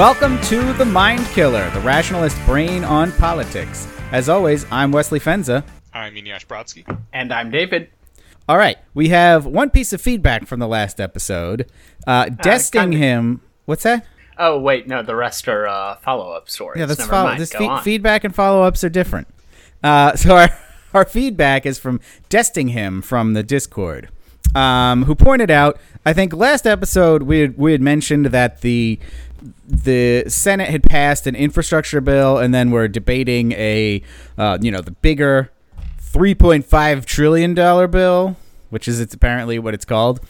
Welcome to The Mind Killer, the rationalist brain on politics. As always, I'm Wesley Fenza. I'm Eneasz Brodsky. And I'm David. All right, we have one piece of feedback from the last episode. Uh, desting kinda- him. What's that? Oh wait, no, the rest are uh, follow-up stories. Yeah, that's follow. mind. This fe- feedback and follow ups are different. Uh, so our our feedback is from desting him from the Discord, um, who pointed out. I think last episode we had, we had mentioned that the the Senate had passed an infrastructure bill, and then we're debating a uh, you know the bigger three point five trillion dollar bill, which is it's apparently what it's called.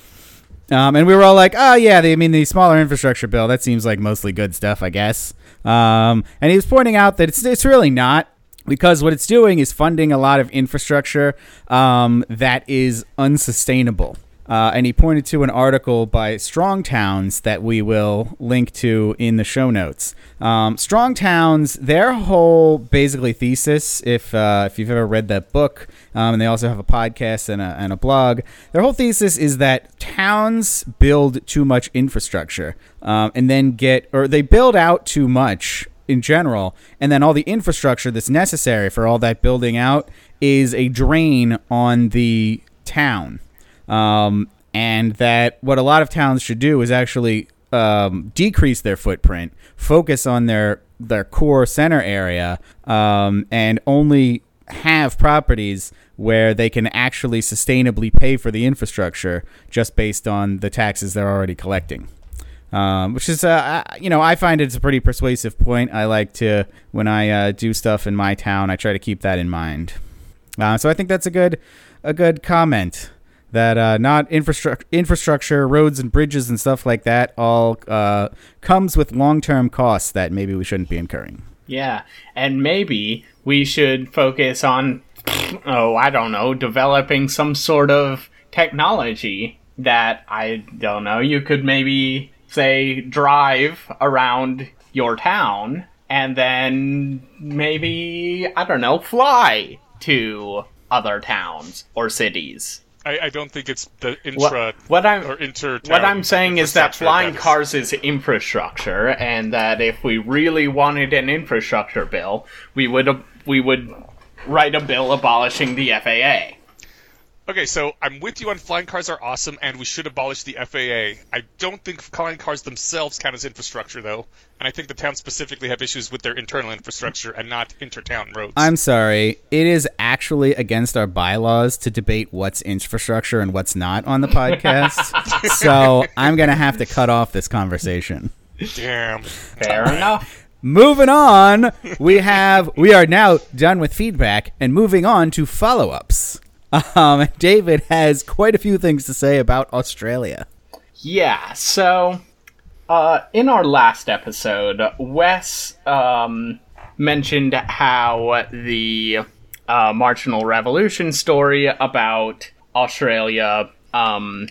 Um, and we were all like, oh, yeah, I mean, the smaller infrastructure bill, that seems like mostly good stuff, I guess. Um, and he was pointing out that it's, it's really not because what it's doing is funding a lot of infrastructure um, that is unsustainable. Uh, and he pointed to an article by Strong Towns that we will link to in the show notes. Um, Strong Towns, their whole basically thesis, if uh, if you've ever read that book, um, and they also have a podcast and a, and a blog, their whole thesis is that towns build too much infrastructure um, and then get, or they build out too much in general, and then all the infrastructure that's necessary for all that building out is a drain on the town um, and that what a lot of towns should do is actually um, decrease their footprint, focus on their their core center area, um, and only have properties where they can actually sustainably pay for the infrastructure just based on the taxes they're already collecting. Um, which is, uh, you know, I find it's a pretty persuasive point. I like to, when I uh, do stuff in my town, I try to keep that in mind. Uh, so I think that's a good, a good comment that uh, not infrastructure, infrastructure, roads and bridges and stuff like that all uh, comes with long-term costs that maybe we shouldn't be incurring. Yeah, and maybe we should focus on, oh, I don't know, developing some sort of technology that I don't know. You could maybe say drive around your town and then maybe I don't know fly to other towns or cities. I, I don't think it's the What, intra what I'm or inter. what I'm saying is that flying cars is infrastructure, and that if we really wanted an infrastructure bill, we would we would write a bill abolishing the FAA. Okay, so I'm with you on flying cars are awesome, and we should abolish the FAA. I don't think flying cars themselves count as infrastructure, though, and I think the towns specifically have issues with their internal infrastructure and not intertown roads. I'm sorry, it is actually against our bylaws to debate what's infrastructure and what's not on the podcast. so I'm gonna have to cut off this conversation. Damn. Fair enough. Moving on, we have we are now done with feedback and moving on to follow-ups. Um, David has quite a few things to say about Australia. Yeah. So, uh, in our last episode, Wes um, mentioned how the uh, marginal revolution story about Australia um,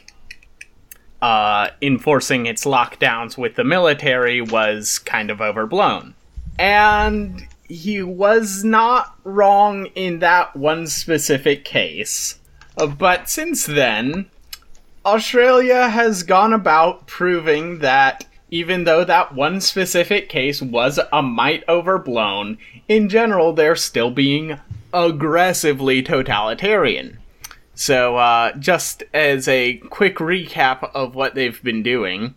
uh, enforcing its lockdowns with the military was kind of overblown. And he was not wrong in that one specific case. Uh, But since then, Australia has gone about proving that even though that one specific case was a mite overblown, in general they're still being aggressively totalitarian. So, uh, just as a quick recap of what they've been doing,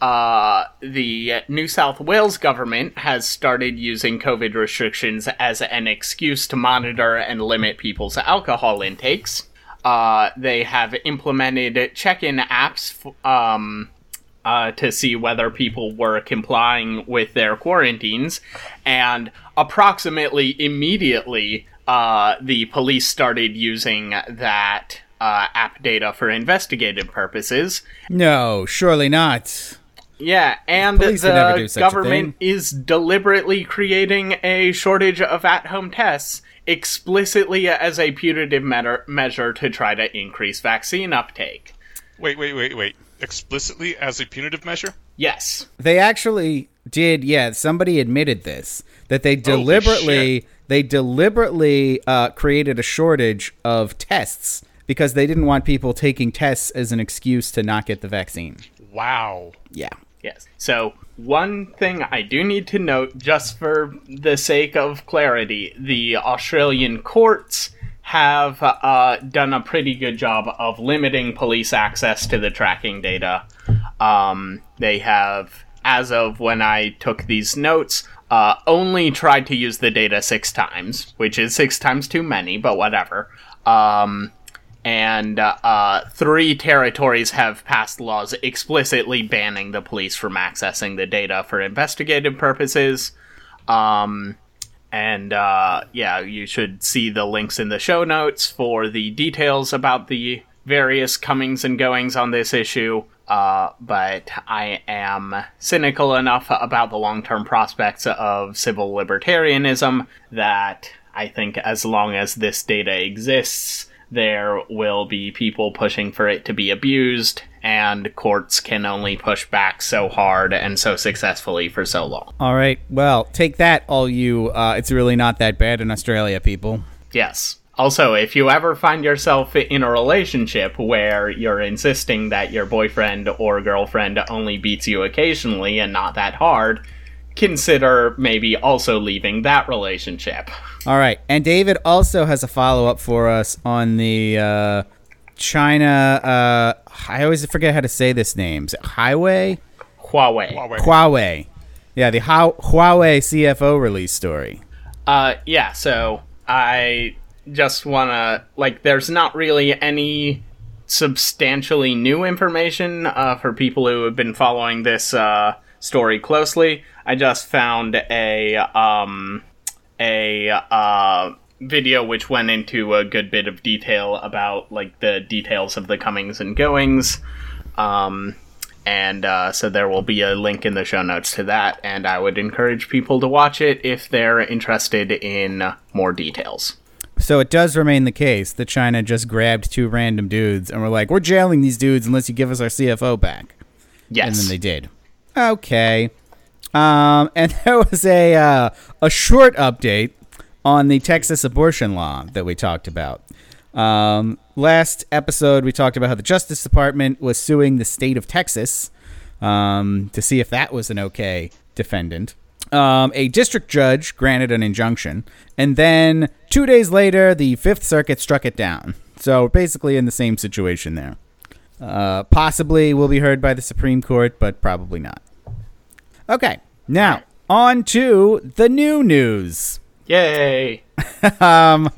uh, the New South Wales government has started using COVID restrictions as an excuse to monitor and limit people's alcohol intakes. Uh, they have implemented check-in apps f- um, uh, to see whether people were complying with their quarantines, and approximately immediately, uh, the police started using that uh, app data for investigative purposes. No, surely not. Yeah, and Police would never do the such a government is deliberately creating a shortage of at-home tests explicitly as a punitive measure, measure to try to increase vaccine uptake. Wait, wait, wait, wait. Explicitly as a punitive measure? Yes. They actually did. Yeah, somebody admitted this that they deliberately they deliberately uh, created a shortage of tests because they didn't want people taking tests as an excuse to not get the vaccine. Wow. Yeah. Yes. So one thing I do need to note, just for the sake of clarity, the Australian courts have uh, done a pretty good job of limiting police access to the tracking data. Um, they have, as of when I took these notes, uh, only tried to use the data six times, which is six times too many, but whatever. Um, and uh, uh, three territories have passed laws explicitly banning the police from accessing the data for investigative purposes. Um, and uh, yeah, you should see the links in the show notes for the details about the various comings and goings on this issue. Uh, but I am cynical enough about the long term prospects of civil libertarianism that I think as long as this data exists, there will be people pushing for it to be abused, and courts can only push back so hard and so successfully for so long. All right. Well, take that, all you. Uh, it's really not that bad in Australia, people. Yes. Also, if you ever find yourself in a relationship where you're insisting that your boyfriend or girlfriend only beats you occasionally and not that hard, consider maybe also leaving that relationship. All right. And David also has a follow up for us on the uh, China. Uh, I always forget how to say this name. Is it Highway? Huawei. Huawei. Huawei. Yeah, the Huawei CFO release story. Uh, yeah, so I just wanna, like, there's not really any substantially new information uh, for people who have been following this uh, story closely. I just found a, um, a, uh, video which went into a good bit of detail about, like, the details of the comings and goings. Um, and uh, so there will be a link in the show notes to that, and I would encourage people to watch it if they're interested in more details. So it does remain the case that China just grabbed two random dudes and were like, "We're jailing these dudes unless you give us our CFO back." Yes. And then they did. Okay. Um, and there was a uh, a short update on the Texas abortion law that we talked about. Um, last episode, we talked about how the Justice Department was suing the state of Texas um, to see if that was an okay defendant. Um, a district judge granted an injunction, and then two days later, the Fifth Circuit struck it down. So basically, in the same situation there. Uh, possibly will be heard by the Supreme Court, but probably not. Okay, now on to the new news. Yay! um,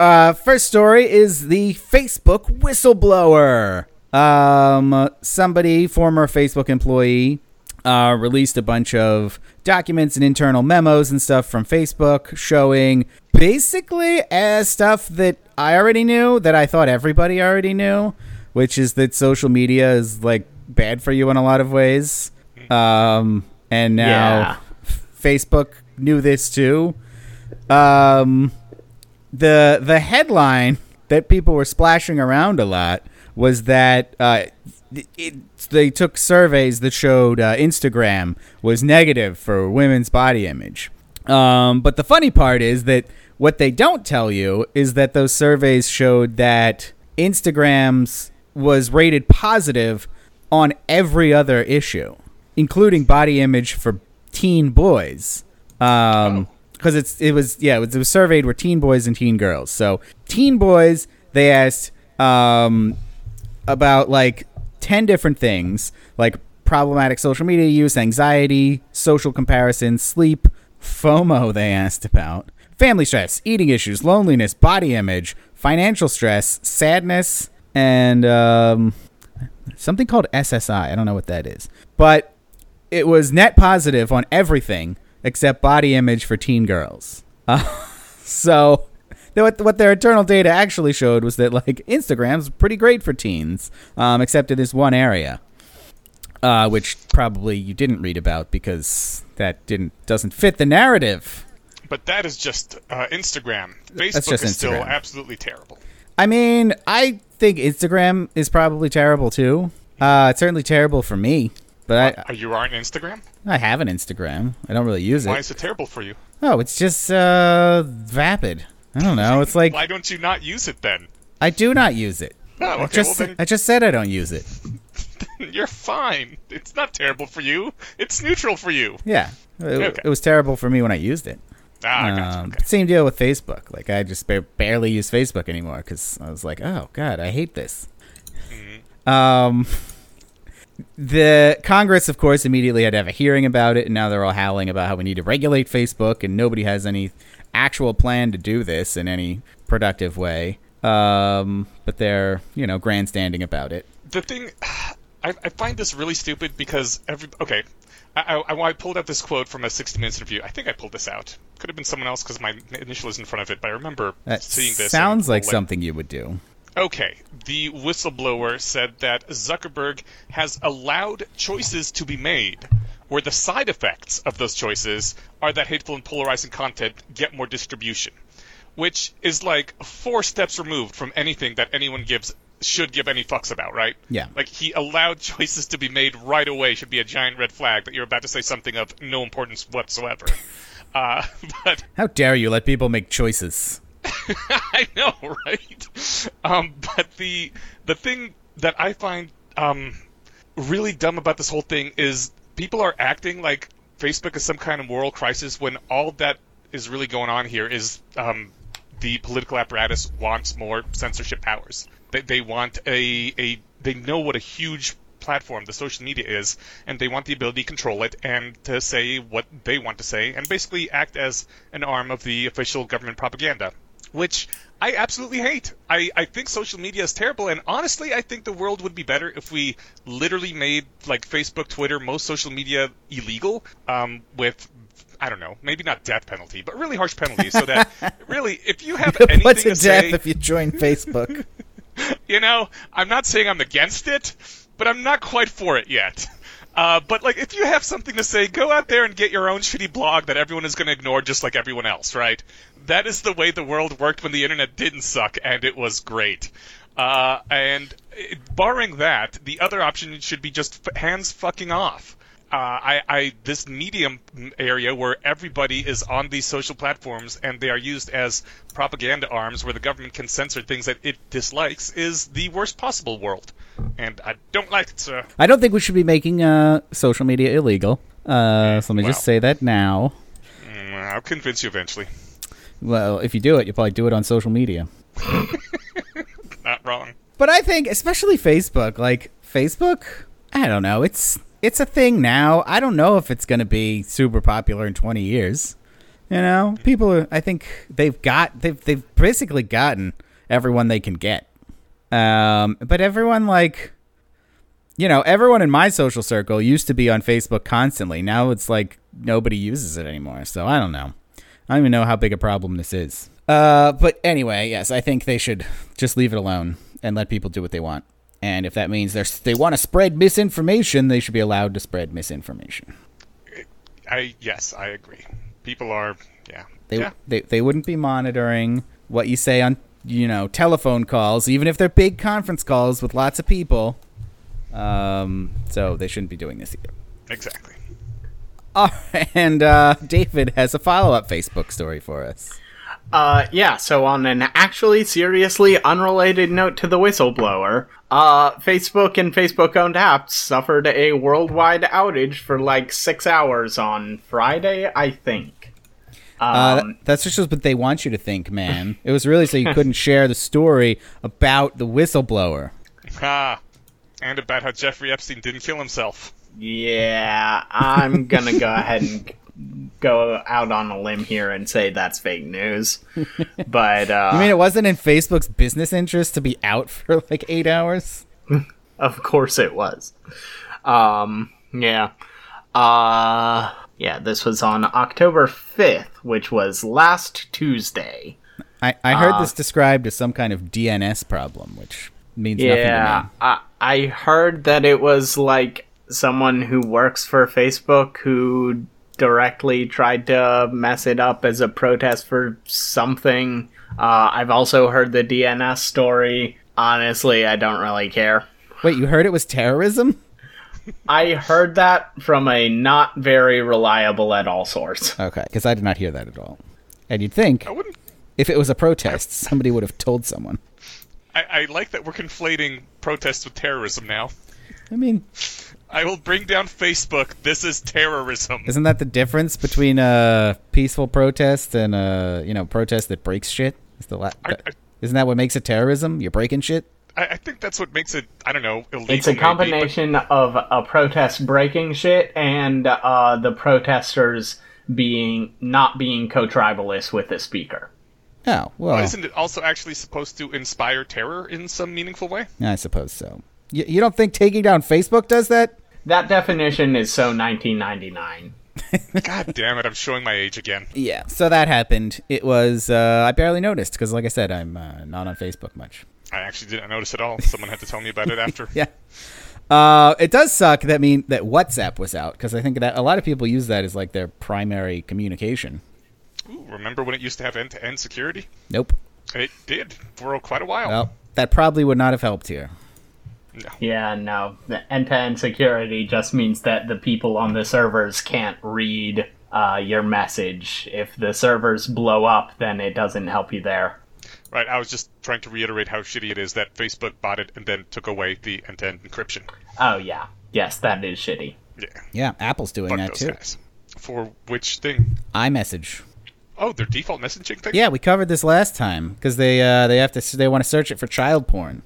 uh, first story is the Facebook whistleblower. Um, somebody, former Facebook employee, uh, released a bunch of documents and internal memos and stuff from Facebook showing basically as stuff that I already knew, that I thought everybody already knew, which is that social media is like bad for you in a lot of ways. Um, and now Yeah. Facebook knew this too. Um, the the headline that people were splashing around a lot was that uh, it, they took surveys that showed uh, Instagram was negative for women's body image. Um, but the funny part is that what they don't tell you is that those surveys showed that Instagram's was rated positive on every other issue, including body image for teen boys. Um, because it's it was yeah it was, it was surveyed were teen boys and teen girls. So teen boys they asked um about like 10 different things like problematic social media use, anxiety, social comparison, sleep, FOMO they asked about, family stress, eating issues, loneliness, body image, financial stress, sadness, and um, something called SSI. I don't know what that is. But it was net positive on everything except body image for teen girls. Uh, so what, what their internal data actually showed was that like Instagram's pretty great for teens, um, except in this one area, uh, which probably you didn't read about because that didn't doesn't fit the narrative. But that is just uh, Instagram. Facebook That's just is still absolutely terrible. I mean, I think Instagram is probably terrible too. Uh, it's certainly terrible for me, but Are you on Instagram? I I have an Instagram. I don't really use it. Why is it terrible for you? Oh, it's just uh vapid. I don't know. It's like Why don't you not use it then? I do not use it. Oh, I just well then, I just said I don't use it. You're fine. It's not terrible for you. It's neutral for you. Yeah, it, Okay. it was terrible for me when I used it. Ah, gotcha. Um, Okay. Same deal with Facebook. Like I just ba- barely use Facebook anymore because I was like, oh god, I hate this. Mm-hmm. Um, the Congress, of course, immediately had to have a hearing about it, and now they're all howling about how we need to regulate Facebook, and nobody has any actual plan to do this in any productive way. Um, but they're you know grandstanding about it. the thing I, I find this really stupid because every okay I, I, I pulled out this quote from a 60 minutes interview i think i pulled this out could have been someone else because my initial is in front of it but i remember That seeing this sounds and, like something you would do. Okay the whistleblower said that zuckerberg has allowed choices to be made where the side effects of those choices are that hateful and polarizing content get more distribution which is like four steps removed from anything that anyone gives should give any fucks about, right? Yeah. Like he allowed choices to be made right away should be a giant red flag that you're about to say something of no importance whatsoever. Uh, but How dare you let people make choices? I know, right? Um, but the the thing that I find um, really dumb about this whole thing is people are acting like Facebook is some kind of moral crisis when all that is really going on here is um, the political apparatus wants more censorship powers. They, they want a, a they know what a huge platform the social media is, and they want the ability to control it and to say what they want to say, and basically act as an arm of the official government propaganda which I absolutely hate. I, I think social media is terrible, and honestly, I think the world would be better if we literally made like Facebook, Twitter, most social media illegal, um, with I don't know, maybe not death penalty, but really harsh penalties, so that really, if you have anything to to death say, if you join Facebook. you know, I'm not saying I'm against it, but I'm not quite for it yet. Uh, but like, if you have something to say, go out there and get your own shitty blog that everyone is going to ignore, just like everyone else, right? That is the way the world worked when the internet didn't suck, and it was great. Uh, and uh, barring that, the other option should be just f- hands fucking off. Uh, I, I this medium area where everybody is on these social platforms and they are used as propaganda arms where the government can censor things that it dislikes is the worst possible world, and I don't like it, sir. I don't think we should be making uh, social media illegal. Uh, so let me just say that now. Mm, I'll convince you eventually. Well, if you do it, you'll probably do it on social media. Not wrong. But I think, especially Facebook, like Facebook, I don't know. It's it's a thing now. I don't know if it's going to be super popular in 20 years. You know, people are. I think they've got they've they've basically gotten everyone they can get. Um, but everyone like, you know, everyone in my social circle used to be on Facebook constantly. Now it's like nobody uses it anymore. So I don't know. I don't even know how big a problem this is. Uh, but anyway, yes, I think they should just leave it alone and let people do what they want. And if that means they're, they want to spread misinformation, they should be allowed to spread misinformation. I yes, I agree. People are yeah. They, yeah. they they wouldn't be monitoring what you say on you know telephone calls, even if they're big conference calls with lots of people. Um, so they shouldn't be doing this either. Exactly. Oh, and uh, David has a follow up Facebook story for us. Uh, yeah, so on an actually seriously unrelated note to the whistleblower, uh, Facebook and Facebook owned apps suffered a worldwide outage for like six hours on Friday, I think. Uh, Um, that's just what they want you to think, man. It was really so you couldn't share the story about the whistleblower. Ah, and about how Jeffrey Epstein didn't kill himself. yeah, I'm gonna go ahead and go out on a limb here and say that's fake news. But, uh, I mean, it wasn't in Facebook's business interest to be out for like eight hours. Of course it was. Um, yeah. Uh, yeah, this was on October 5th, which was last Tuesday. I, I heard Uh, this described as some kind of DNS problem, which means nothing to Yeah, me. I, I heard that it was like someone who works for Facebook who directly tried to mess it up as a protest for something. Uh, I've also heard the DNS story. Honestly, I don't really care. Wait, you heard it was terrorism? I heard that from a not very reliable at all source. Okay, because I did not hear that at all. And you'd think I wouldn't. if it was a protest, somebody would have told someone. I, I like that we're conflating protests with terrorism now. I mean, I will bring down Facebook. This is terrorism. isn't that the difference between a peaceful protest and a you know protest that breaks shit? Is the la- I- I- isn't that what makes it terrorism? You're breaking shit. I, I think that's what makes it. I don't know. Illegal It's a maybe, but- combination of a protest breaking shit and uh, the protesters being not being co-tribalist with the speaker. Oh well, Isn't it also actually supposed to inspire terror in some meaningful way? I suppose so. You, you don't think taking down Facebook does that? That definition is so 1999. God damn it! I'm showing my age again. Yeah. So that happened. It was uh, I barely noticed because, like I said, I'm uh, not on Facebook much. I actually didn't notice at all. Someone had to tell me about it after. Yeah. Uh, it does suck that mean that WhatsApp was out because I think that a lot of people use that as like their primary communication. Ooh, remember when it used to have end-to-end security? Nope. It did for quite a while. Well, that probably would not have helped here. No. Yeah, no. The end-to-end security just means that the people on the servers can't read uh, your message. If the servers blow up, then it doesn't help you there. Right. I was just trying to reiterate how shitty it is that Facebook bought it and then took away the end-to-end encryption. Oh yeah, yes, that is shitty. Yeah. Yeah, Apple's doing Fuck that those too. guys. For which thing? iMessage. Oh, their default messaging thing. Yeah, we covered this last time because they uh, they have to they want to search it for child porn.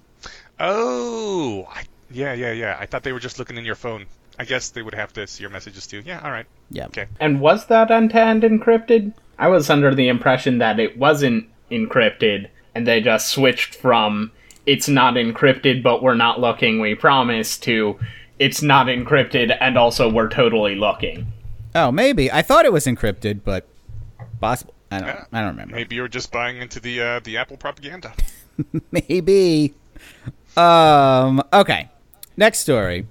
Oh, I, yeah, yeah, yeah. I thought they were just looking in your phone. I guess they would have to see your messages too. Yeah. All right. Yeah. Okay. And was that end-to-end encrypted? I was under the impression that it wasn't encrypted, and they just switched from "it's not encrypted, but we're not looking, we promise" to "it's not encrypted, and also we're totally looking." Oh, maybe I thought it was encrypted, but possible. I don't. Yeah. I don't remember. Maybe you're just buying into the uh, the Apple propaganda. Maybe. Um. Okay. Next story.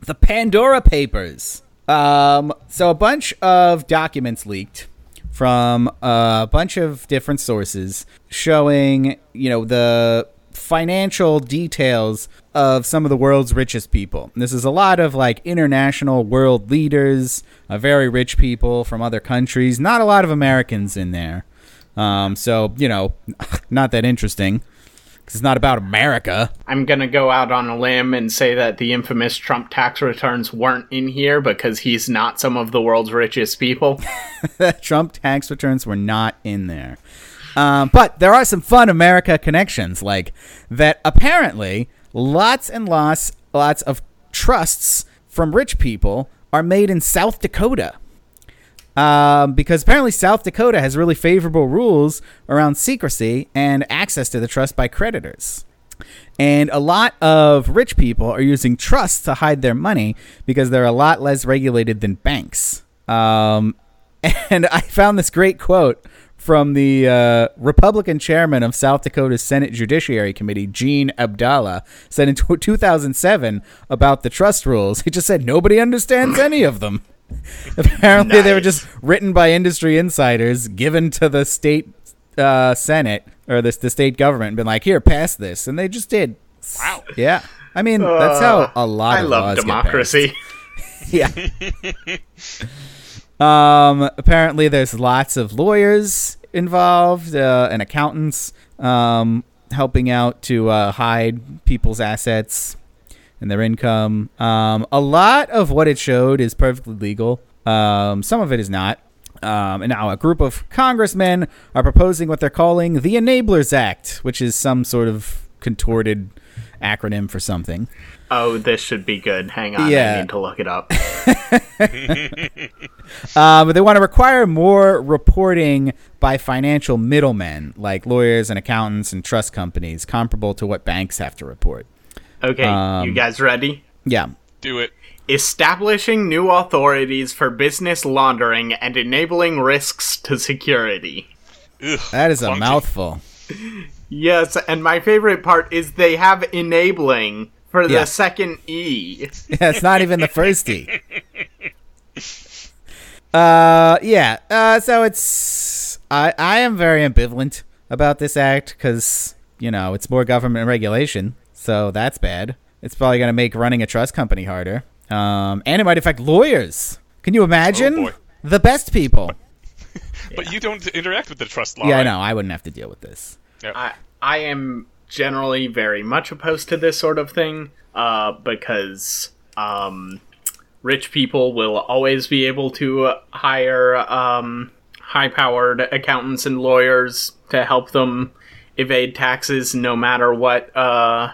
The Pandora Papers. Um. So a bunch of documents leaked from a bunch of different sources showing, you know, the financial details of some of the world's richest people. This is a lot of like international world leaders, uh, very rich people from other countries. Not a lot of Americans in there. Um, so you know, not that interesting because it's not about America. I'm gonna go out on a limb and say that the infamous Trump tax returns weren't in here because he's not some of the world's richest people. Trump tax returns were not in there. Um, but there are some fun America connections, like that apparently lots and lots, lots of trusts from rich people are made in South Dakota. Um, because apparently South Dakota has really favorable rules around secrecy and access to the trust by creditors. And a lot of rich people are using trusts to hide their money because they're a lot less regulated than banks. Um, and I found this great quote from the uh, Republican chairman of South Dakota's Senate Judiciary Committee, Gene Abdallah, said in tw 2007 about the trust rules. He just said nobody understands any of them. Apparently, they were just written by industry insiders, given to the state uh, Senate or the, the state government, and been like, "Here, pass this," and they just did. Wow. Yeah, I mean that's how a lot I of love laws get democracy. Yeah. um. Apparently, there's lots of lawyers involved uh, and accountants um, helping out to uh, hide people's assets and their income. Um, a lot of what it showed is perfectly legal. Um, some of it is not. Um, and now a group of congressmen are proposing what they're calling the Enablers Act, which is some sort of contorted acronym for something. Oh, this should be good. Hang on, Yeah. I need to look it up. Uh, but they want to require more reporting by financial middlemen, like lawyers and accountants and trust companies, comparable to what banks have to report. Okay, Um, you guys ready? Yeah. Do it. Establishing new authorities for business laundering and enabling risks to security. Ugh, That is a mouthful. Yes, and my favorite part is they have enabling for the second E. Yeah, it's not even the first E. Uh, yeah. Uh, so it's I I am very ambivalent about this act because you know it's more government regulation, so that's bad. It's probably gonna make running a trust company harder. Um, and it might affect lawyers. Can you imagine Oh, boy. the best people? But you don't interact with the trust law. Yeah, I right? know. I wouldn't have to deal with this. Yep. I I am generally very much opposed to this sort of thing uh, because um, rich people will always be able to hire um, high powered accountants and lawyers to help them evade taxes no matter what uh,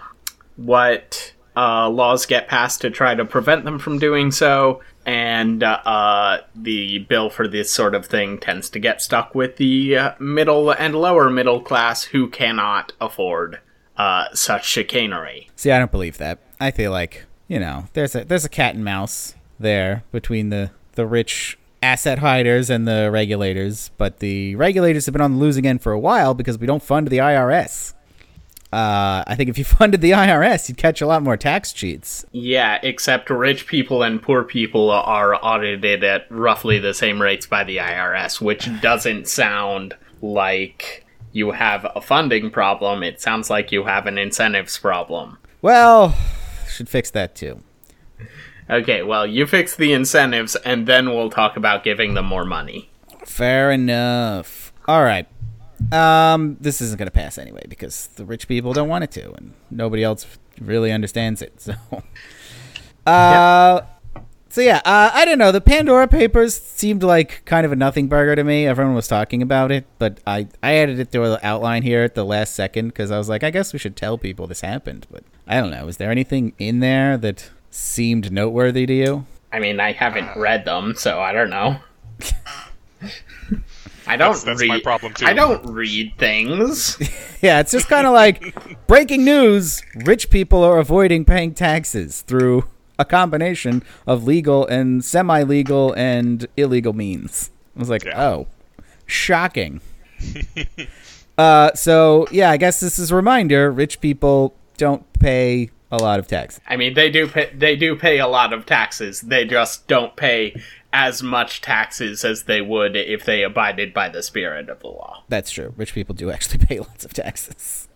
what uh, laws get passed to try to prevent them from doing so. And uh, the bill for this sort of thing tends to get stuck with the uh, middle and lower middle class who cannot afford uh, such chicanery. See, I don't believe that. I feel like you know, there's a there's a cat and mouse there between the the rich asset hiders and the regulators, but the regulators have been on the losing end for a while because we don't fund the IRS. Uh, I think if you funded the IRS, you'd catch a lot more tax cheats. Yeah, except rich people and poor people are audited at roughly the same rates by the IRS, which doesn't sound like you have a funding problem. It sounds like you have an incentives problem. Well, should fix that too. Okay, well, you fix the incentives, and then we'll talk about giving them more money. Fair enough. All right. Um, this isn't going to pass anyway because the rich people don't want it to, and nobody else really understands it. So, uh, so yeah, uh, I don't know. The Pandora Papers seemed like kind of a nothing burger to me. Everyone was talking about it, but I I added it to the outline here at the last second because I was like, I guess we should tell people this happened. But I don't know. Is there anything in there that seemed noteworthy to you? I mean, I haven't read them, so I don't know. I don't That's, that's read. my problem too. I don't read things. Yeah, it's just kind of like breaking news: rich people are avoiding paying taxes through a combination of legal and semi-legal and illegal means. I was like, Yeah. oh, shocking. uh, so yeah, I guess this is a reminder: rich people don't pay a lot of taxes. I mean, they do pay, they do pay a lot of taxes. They just don't pay as much taxes as they would if they abided by the spirit of the law. That's true. Rich people do actually pay lots of taxes.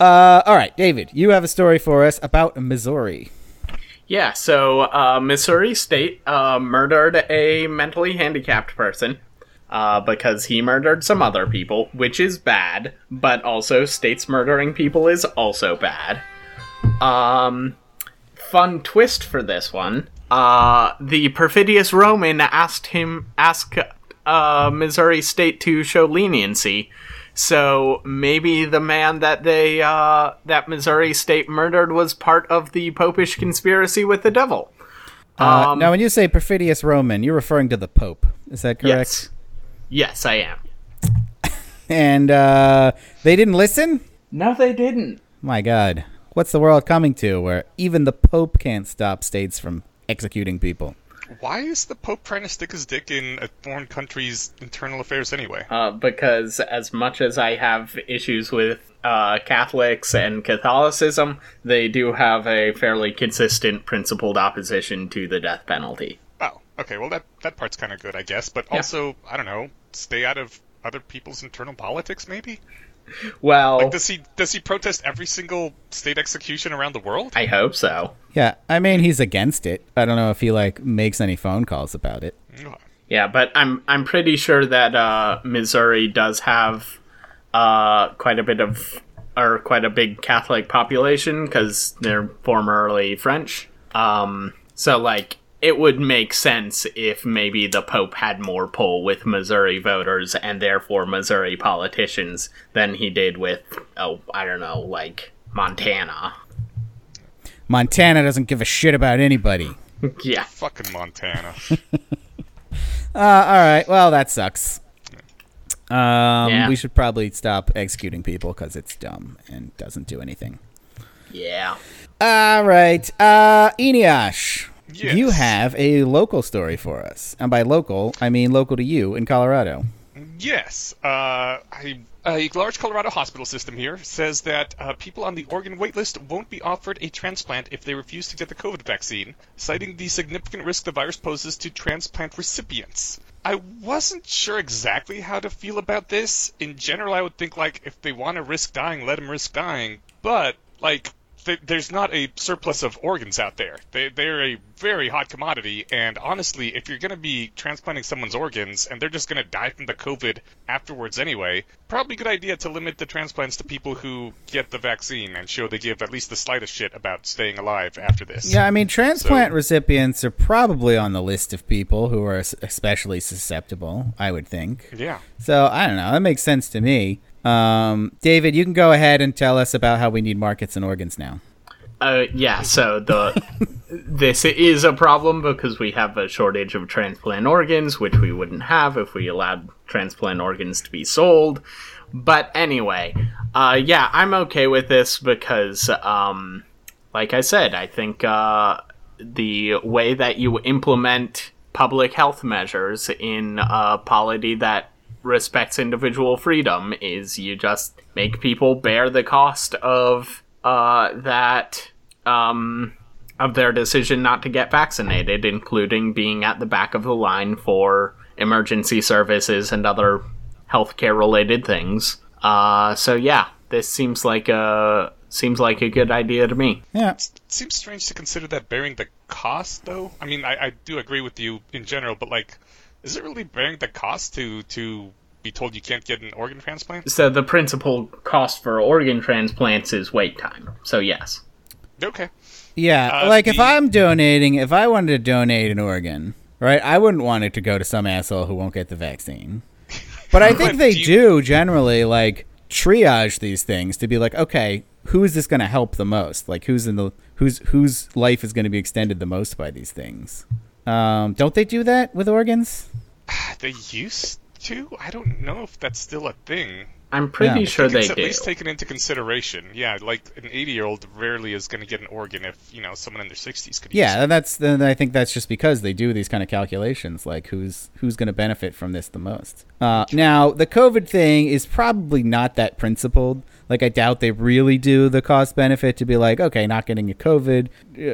Uh, all right, David, you have a story for us about Missouri. Yeah, so uh, Missouri State uh, murdered a mentally handicapped person uh, because he murdered some other people, which is bad, but also states murdering people is also bad. Um, fun twist for this one. Uh, the perfidious Roman asked him asked uh, Missouri State to show leniency. So maybe the man that they uh, that Missouri State murdered was part of the popish conspiracy with the devil. Uh, Um, now, when you say perfidious Roman, you're referring to the Pope. Is that correct? Yes. Yes, I am. And uh, they didn't listen? No, they didn't. My God. What's the world coming to where even the Pope can't stop states from executing people? Why is the Pope trying to stick his dick in a foreign country's internal affairs anyway? Uh, because as much as I have issues with uh, Catholics and Catholicism, they do have a fairly consistent principled opposition to the death penalty. Oh, okay. Well, that that part's kind of good, I guess. But also, I don't know, stay out of other people's internal politics, maybe. Well, Like, does he does he protest every single state execution around the world? I hope so. Yeah, I mean, he's against it. I don't know if he, like, makes any phone calls about it. Yeah, but I'm I'm pretty sure that uh, Missouri does have uh, quite a bit of or quite a big Catholic population because they're formerly French. Um, so like it would make sense if maybe the Pope had more pull with Missouri voters and therefore Missouri politicians than he did with oh I don't know like Montana. Montana doesn't give a shit about anybody. yeah. Fucking Montana. Uh, all right. Well, that sucks. Um, Yeah. We should probably stop executing people because it's dumb and doesn't do anything. Yeah. All right. Uh, Eneasz, Yes. you have a local story for us. And by local, I mean local to you in Colorado. Yes, uh, I, a large Colorado hospital system here says that uh, people on the organ waitlist won't be offered a transplant if they refuse to get the COVID vaccine, citing the significant risk the virus poses to transplant recipients. I wasn't sure exactly how to feel about this. In general, I would think like if they want to risk dying, let them risk dying. But like th- there's not a surplus of organs out there. They, they're a very hot commodity, and honestly, if you're going to be transplanting someone's organs and they're just going to die from the COVID afterwards anyway, probably good idea to limit the transplants to people who get the vaccine and show they give at least the slightest shit about staying alive after this. Yeah, I mean, transplant So- recipients are probably on the list of people who are especially susceptible. I would think. Yeah. So I don't know. That makes sense to me. Um, David, you can go ahead and tell us about how we need markets and organs now. Uh, yeah, so the this is a problem because we have a shortage of transplant organs, which we wouldn't have if we allowed transplant organs to be sold. But anyway, uh, yeah, I'm okay with this because, um, like I said, I think uh, the way that you implement public health measures in a polity that respects individual freedom is you just make people bear the cost of uh, that um, of their decision not to get vaccinated, including being at the back of the line for emergency services and other healthcare related things. Uh, so yeah, this seems like a seems like a good idea to me. Yeah. It seems strange to consider that bearing the cost, though. I mean, I, I do agree with you in general, but like, is it really bearing the cost to to be told you can't get an organ transplant? So the principal cost for organ transplants is wait time. So yes. Okay. Yeah, Uh, like if I'm donating, if I wanted to donate an organ, right, I wouldn't want it to go to some asshole who won't get the vaccine. But I think they do you- do generally like triage these things to be like, okay, who is this going to help the most? Like who's in the whose whose life is going to be extended the most by these things? Um, don't they do that with organs? They used to. I don't know if that's still a thing. I'm pretty Yeah. sure I think they it's at do. least taken into consideration. Yeah, like an 80-year-old rarely is going to get an organ if you know someone in their 60s could. use Yeah, it. that's then I think that's just because they do these kind of calculations, like who's who's going to benefit from this the most. Uh, now, the COVID thing is probably not that principled. Like, I doubt they really do the cost benefit to be like, okay, not getting a COVID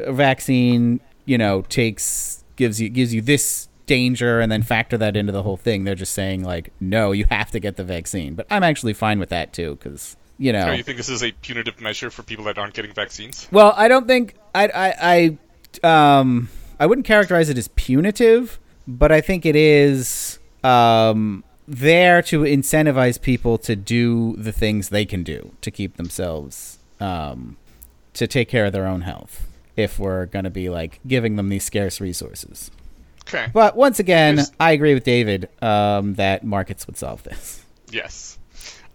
uh, vaccine, you know, takes gives you gives you this danger, and then factor that into the whole thing. They're just saying like, no, you have to get the vaccine. But I'm actually fine with that too, because you know, So you think this is a punitive measure for people that aren't getting vaccines? well, I don't think I I I um I wouldn't characterize it as punitive, but I think it is um there to incentivize people to do the things they can do to keep themselves um to take care of their own health if we're going to be like giving them these scarce resources. Okay. But once again, There's- I agree with David um that markets would solve this. Yes.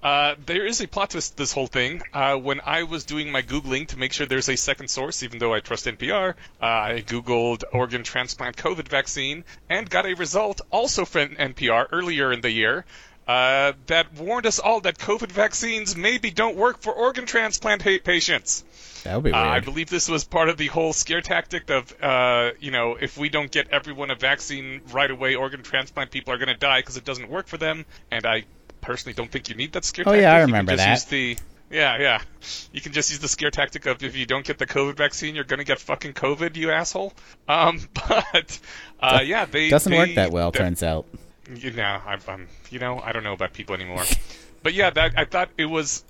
Uh, there is a plot twist to this whole thing. Uh, when I was doing my Googling to make sure there's a second source, even though I trust NPR, uh, I Googled organ transplant COVID vaccine and got a result also from NPR earlier in the year uh, that warned us all that COVID vaccines maybe don't work for organ transplant patients. That would be Uh. I believe this was part of the whole scare tactic of, uh, you know, if we don't get everyone a vaccine right away, organ transplant people are going to die because it doesn't work for them. And I personally don't think you need that scare Oh, tactic. Oh, yeah, I remember that. The, yeah, yeah. You can just use the scare tactic of if you don't get the COVID vaccine, you're going to get fucking COVID, you asshole. Um, but, uh, yeah, they Doesn't they, work that well, turns out. you know, I'm, I'm, you know, I don't know about people anymore. but yeah, that I thought it was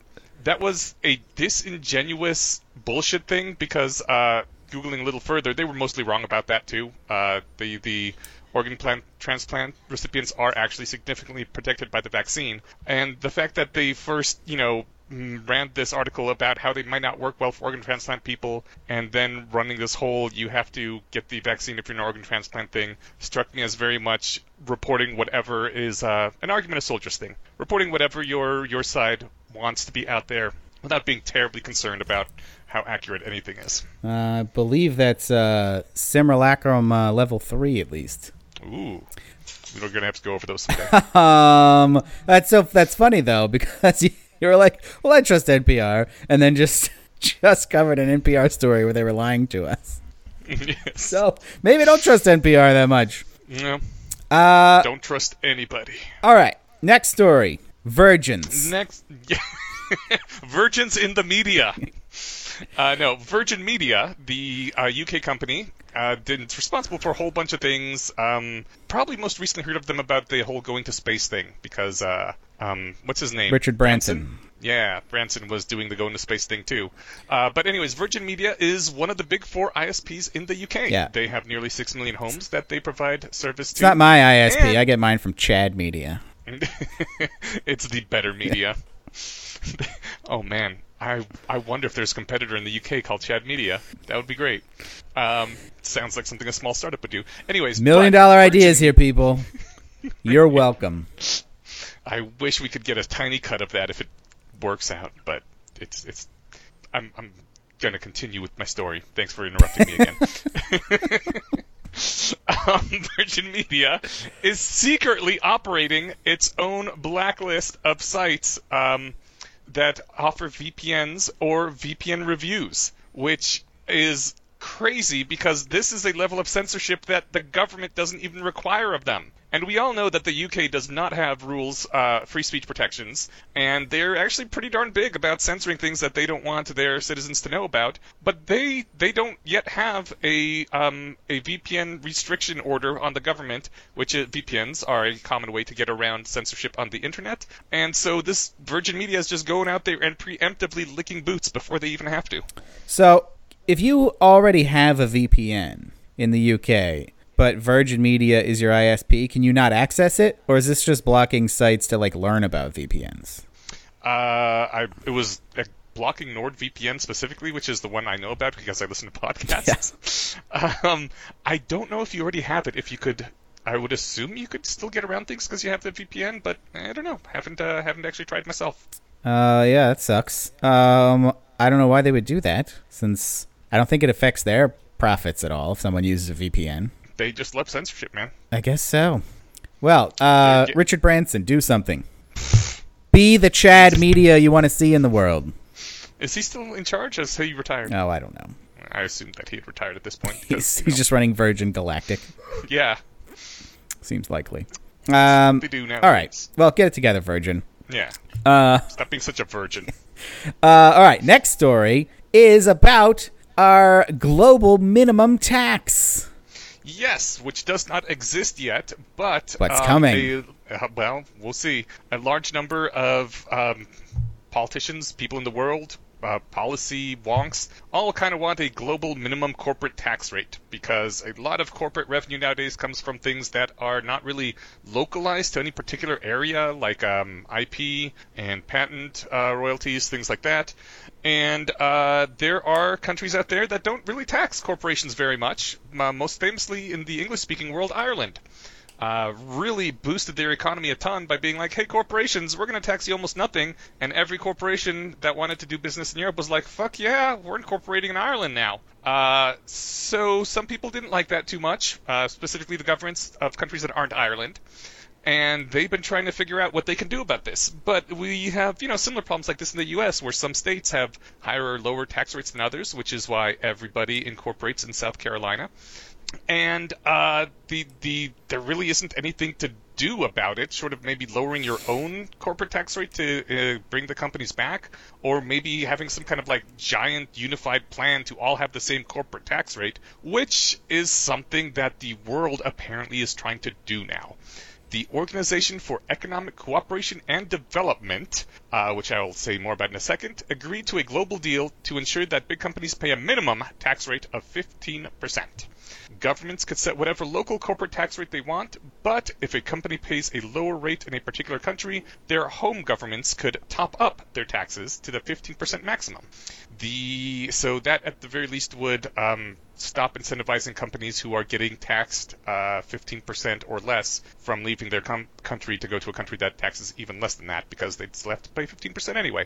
that was a disingenuous bullshit thing because uh, googling a little further, they were mostly wrong about that too. Uh, the the organ plant transplant recipients are actually significantly protected by the vaccine, and the fact that they first, you know. mm, Ran this article about how they might not work well for organ transplant people, and then running this whole "you have to get the vaccine if you're an organ transplant" thing struck me as very much reporting whatever is uh, an argument of soldiers thing, reporting whatever your your side wants to be out there without being terribly concerned about how accurate anything is. Uh, I believe that's uh, simulacrum uh, level three at least. Ooh, we're gonna have to go over those. Um, that's so that's funny though because you, were like, "Well, I trust NPR," and then just just covered an NPR story where they were lying to us. yes. So maybe don't trust NPR that much. No, Uh, don't trust anybody. all right, next story: virgins. Next, Virgins in the media. Uh, no, Virgin Media, the uh, UK company, uh, did, it's responsible for a whole bunch of things. Um, probably most recently heard of them about the whole going to space thing because uh, um, what's his name? Richard Branson. Yeah, Branson was doing the going to space thing too. Uh, but anyways, Virgin Media is one of the big four ISPs in the UK. Yeah. They have nearly six million homes that they provide service It's to. not my ISP. And- I get mine from Chad Media. it's the better media. oh man, I I wonder if there's a competitor in the UK called Chad Media. That would be great. Um, sounds like something a small startup would do. Anyways, Million dollar ideas here, people. You're welcome. I wish we could get a tiny cut of that if it works out, but it's it's. I'm I'm gonna continue with my story. Thanks for interrupting me again. um, Virgin Media is secretly operating its own blacklist of sites um, that offer VPNs or VPN reviews, which is crazy because this is a level of censorship that the government doesn't even require of them. And we all know that the UK does not have rules, uh, free speech protections, and they're actually pretty darn big about censoring things that they don't want their citizens to know about. But they they don't yet have a um, a VPN restriction order on the government, which uh, VPNs are a common way to get around censorship on the internet. And so this Virgin Media is just going out there and preemptively licking boots before they even have to. So, if you already have a VPN in the UK, but Virgin Media is your ISP, can you not access it, or is this just blocking sites to like learn about VPNs? Uh, I it was uh, blocking NordVPN specifically, which is the one I know about because I listen to podcasts. um, I don't know if you already have it. If you could, I would assume you could still get around things because you have the VPN, but I don't know. Haven't uh, haven't actually tried myself. Uh, yeah, that sucks. Um, I don't know why they would do that, since I don't think it affects their profits at all if someone uses a VPN. They just love censorship, man. I guess so. Well, uh. Richard Branson, do something. Be the Chad Media you want to see in the world. Is he still in charge? As he retired? Oh, I don't know. I assumed that he had retired at this point. He's, he's just running Virgin Galactic. yeah, Seems likely. Um, they do now. all right. Well, get it together, Virgin. Yeah. Uh, Stop being such a virgin. uh, all right. Next story is about our global minimum tax. Yes, which does not exist yet, but what's um, coming. a- uh, well, we'll see. A large number of um, politicians, people in the world, uh, policy wonks, all kind of want a global minimum corporate tax rate because a lot of corporate revenue nowadays comes from things that are not really localized to any particular area, like um, IP and patent uh, royalties, things like that. And uh, there are countries out there that don't really tax corporations very much. Uh, most famously in the English-speaking world, Ireland uh, really boosted their economy a ton by being like, hey, corporations, we're going to tax you almost nothing. And every corporation that wanted to do business in Europe was like, fuck yeah, we're incorporating in Ireland now. Uh, so some people didn't like that too much, uh, specifically the governments of countries that aren't Ireland. And they've been trying to figure out what they can do about this. But we have, you know, similar problems like this in the U.S., where some states have higher or lower tax rates than others, which is why everybody incorporates in South Carolina and uh, the the there really isn't anything to do about it, short of maybe lowering your own corporate tax rate to uh, bring the companies back, or maybe having some kind of like giant unified plan to all have the same corporate tax rate, which is something that the world apparently is trying to do now. The Organization for Economic Cooperation and Development, uh, which I will say more about in a second, agreed to a global deal to ensure that big companies pay a minimum tax rate of 15%. Governments could set whatever local corporate tax rate they want, but if a company pays a lower rate in a particular country, their home governments could top up their taxes to the 15% maximum. The so that at the very least would um, stop incentivizing companies who are getting taxed uh, 15% or less from leaving their com- country to go to a country that taxes even less than that because they'd still have to pay 15% anyway.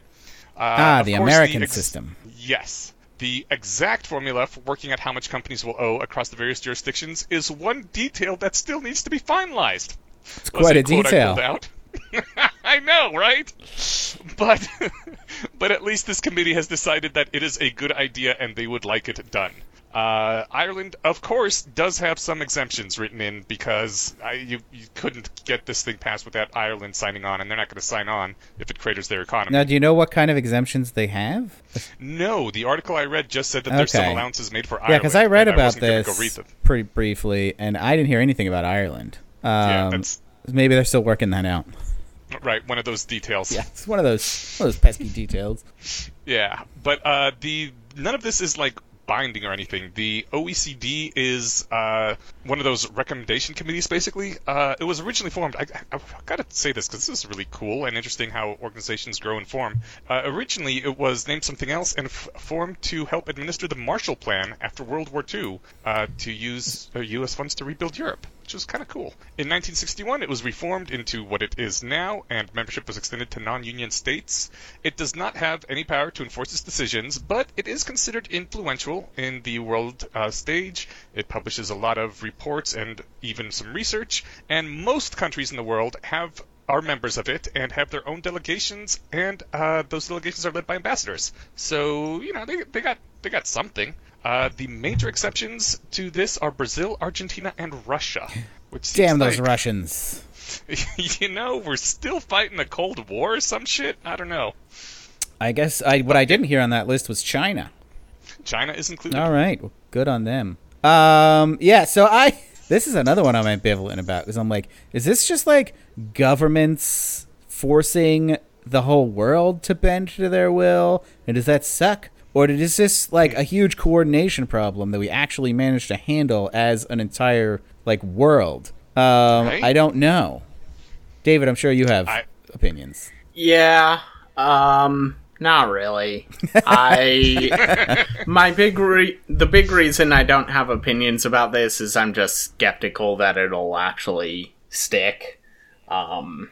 Uh, Ah, the American ex- system. Yes. The exact formula for working out how much companies will owe across the various jurisdictions is one detail that still needs to be finalized. It's quite a I detail. out. I know, right? But but at least this committee has decided that it is a good idea and they would like it done. Uh, Ireland, of course, does have some exemptions written in because I, you, you couldn't get this thing passed without Ireland signing on, and they're not going to sign on if it craters their economy. Now, do you know what kind of exemptions they have? No, the article I read just said that there's some allowances made for Yeah, Ireland. Yeah, because I read about wasn't this Go pretty briefly, and I didn't hear anything about Ireland. Um, Yeah, that's maybe they're still working that out. Right, one of those details. Yeah, it's one of those one of those pesky details. Yeah, but uh, the none of this is like binding or anything. The OECD is uh, one of those recommendation committees, basically. Uh, it was originally formed. I, I, have got to say this because this is really cool and interesting how organizations grow and form. Uh, originally, it was named something else and f- formed to help administer the Marshall Plan after World War II uh, to use U.S. Uh, funds to rebuild Europe which was kind of cool. In 1961, it was reformed into what it is now, and membership was extended to non union states. It does not have any power to enforce its decisions, but it is considered influential in the world uh, stage. It publishes a lot of reports and even some research, and most countries in the world have are members of it and have their own delegations, and uh, those delegations are led by ambassadors. So you know they, they got they got something. Uh, the major exceptions to this are Brazil, Argentina, and Russia. Which Damn those like, Russians! You know, we're still fighting a Cold War or some shit. I don't know. I guess I what I didn't hear on that list was China. China is included. All right, well, good on them. Um, yeah. So I this is another one I'm ambivalent about because I'm like, is this just like governments forcing the whole world to bend to their will, and does that suck? Or is this like a huge coordination problem that we actually managed to handle as an entire like world? Um, Right. I don't know. David, I'm sure you have I- opinions. Yeah. Um. Not really. I my big re- the big reason I don't have opinions about this is I'm just skeptical that it'll actually stick. Um.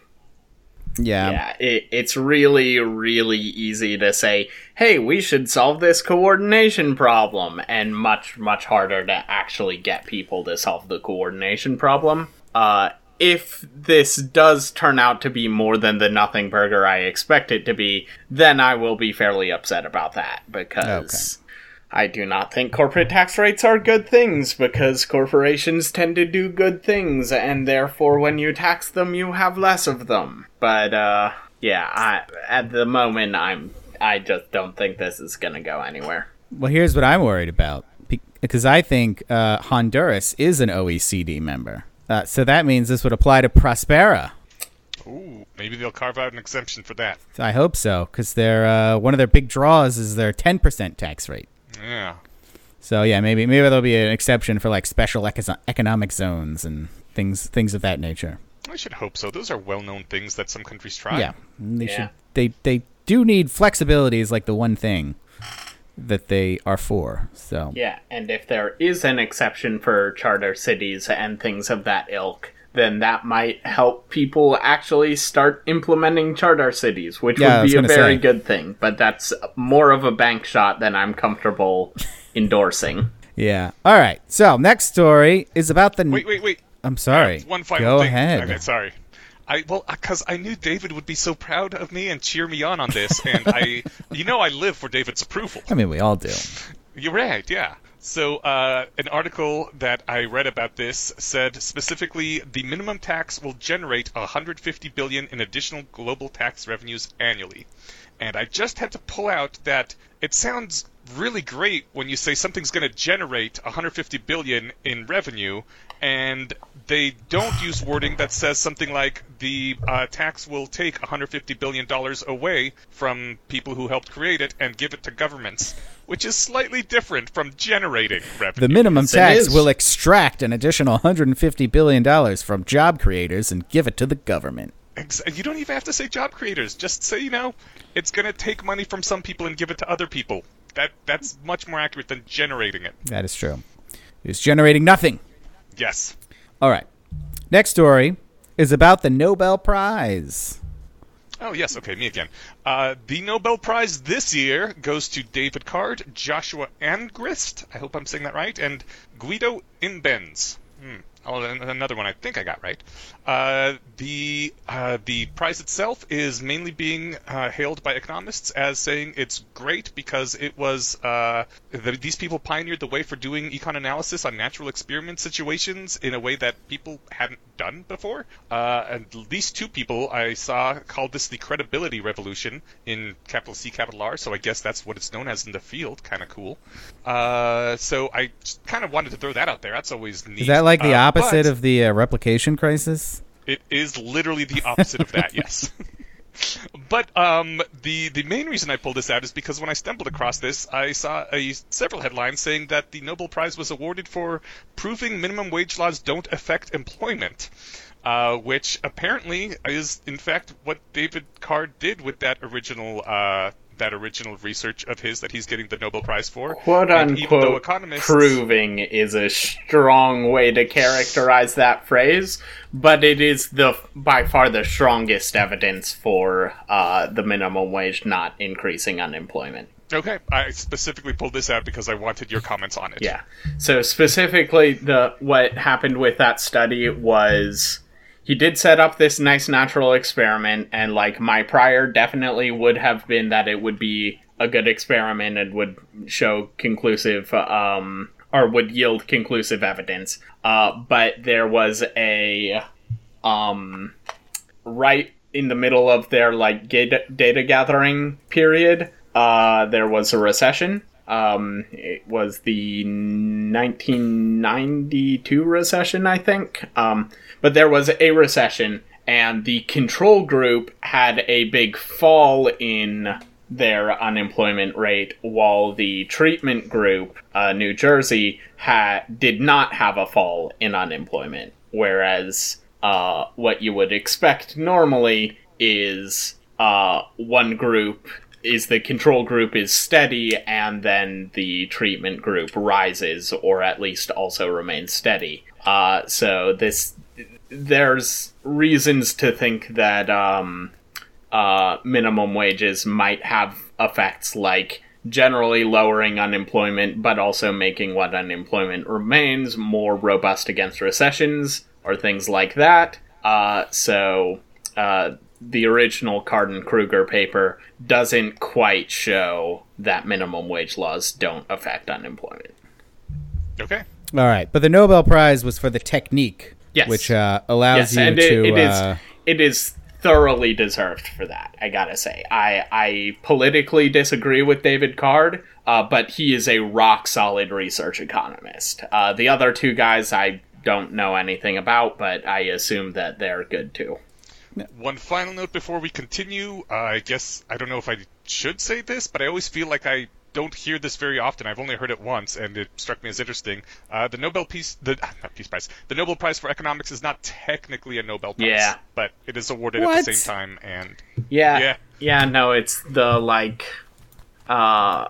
Yeah. Yeah, it, it's really, really easy to say, hey, we should solve this coordination problem, and much, much harder to actually get people to solve the coordination problem. Uh, if this does turn out to be more than the nothing burger I expect it to be, then I will be fairly upset about that, because. I do not think corporate tax rates are good things because corporations tend to do good things and therefore when you tax them you have less of them. But uh yeah, I at the moment I'm I just don't think this is going to go anywhere. Well, here's what I'm worried about because I think uh, Honduras is an OECD member. Uh, so that means this would apply to Prospera. Ooh, maybe they'll carve out an exemption for that. I hope so because they're uh, one of their big draws is their 10% tax rate. Yeah. So yeah, maybe maybe there'll be an exception for like special eco- economic zones and things things of that nature. I should hope so. Those are well-known things that some countries try. Yeah, they Yeah. should. They they do need flexibility is like the one thing that they are for. So Yeah, and if there is an exception for charter cities and things of that ilk, then that might help people actually start implementing charter cities, which Yeah, would be a very say. good thing. But that's more of a bank shot than I'm comfortable endorsing. yeah. All right. So next story is about the. Wait, wait, wait. I'm sorry. One final Go thing. ahead. Okay, sorry. I well, uh, because I knew David would be so proud of me and cheer me on on this, and I, you know, I live for David's approval. I mean, we all do. You're right, yeah. So, uh, an article that I read about this said specifically the minimum tax will generate 150 billion in additional global tax revenues annually. And I just had to pull out that it sounds really great when you say something's going to generate 150 billion in revenue, and they don't use wording that says something like the uh, tax will take 150 billion dollars away from people who helped create it and give it to governments, which is slightly different from generating revenue. The minimum Yes, tax will extract an additional 150 billion dollars from job creators and give it to the government. You don't even have to say job creators. Just say, you know, it's going to take money from some people and give it to other people. That that's much more accurate than generating it. That is true. It's generating nothing. Yes. All right. Next story is about the Nobel Prize. Oh yes, okay, me again. Uh, the Nobel Prize this year goes to David Card, Joshua Angrist, I hope I'm saying that right, and Guido Imbens. Hmm. Oh, another one I think I got right. Uh, the uh, the prize itself is mainly being uh, hailed by economists as saying it's great because it was uh, the, these people pioneered the way for doing econ analysis on natural experiment situations in a way that people hadn't done before. Uh, and at least two people I saw called this the credibility revolution in capital C, capital R. So I guess that's what it's known as in the field. Kind of cool. Uh, so I kind of wanted to throw that out there. That's always neat. Is that like the Uh, opposite but- of the uh, replication crisis? It is literally the opposite of that, yes. But um, the the main reason I pulled this out is because when I stumbled across this, I saw a, several headlines saying that the Nobel Prize was awarded for proving minimum wage laws don't affect employment, uh, which apparently is in fact what David Card did with that original uh, that original research of his that he's getting the Nobel Prize for. Quote And unquote, economists proving is a strong way to characterize that phrase, but it is the by far the strongest evidence for uh, the minimum wage not increasing unemployment. Okay, I specifically pulled this out because I wanted your comments on it. Yeah. So specifically, the what happened with that study was he did set up this nice natural experiment, and like my prior definitely would have been that it would be a good experiment and would show conclusive, um, or would yield conclusive evidence. Uh, but there was a, um, right in the middle of their like data, gathering period, uh, there was a recession. Um, it was the 1992 recession, I think. Um, but there was a recession, and the control group had a big fall in their unemployment rate, while the treatment group, uh, New Jersey, ha- did not have a fall in unemployment. Whereas uh, what you would expect normally is uh, one group is the control group is steady and then the treatment group rises or at least also remains steady. Uh, so this there's reasons to think that um, uh, minimum wages might have effects like generally lowering unemployment, but also making what unemployment remains more robust against recessions or things like that. Uh, so uh, the original Card and Krueger paper doesn't quite show that minimum wage laws don't affect unemployment. Okay. All right, but the Nobel Prize was for the technique, Yes. which uh, allows Yes, you and to. it, it is uh, it is thoroughly deserved for that. I gotta say, I I politically disagree with David Card, uh, but he is a rock solid research economist. Uh, the other two guys I don't know anything about, but I assume that they're good too. One final note before we continue. Uh, I guess I don't know if I should say this, but I always feel like I don't hear this very often. I've only heard it once, and it struck me as interesting. Uh, the Nobel Peace, the ah, not Peace Prize, the Nobel Prize for Economics is not technically a Nobel Prize, Yeah. but it is awarded at the same time. And Yeah, Yeah. yeah, no, it's the like, uh,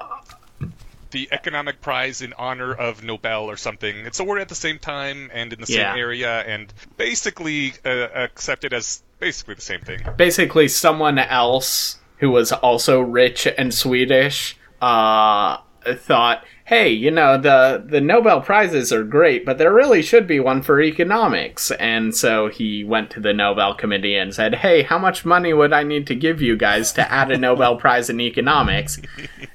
the Economic Prize in honor of Nobel or something. It's awarded at the same time and in the Yeah. same area, and basically uh, accepted as basically the same thing. basically someone else who was also rich and Swedish uh, thought, "Hey, you know the the Nobel prizes are great, but there really should be one for economics." And so he went to the Nobel Committee and said, "Hey, how much money would I need to give you guys to add a Nobel Prize in economics?"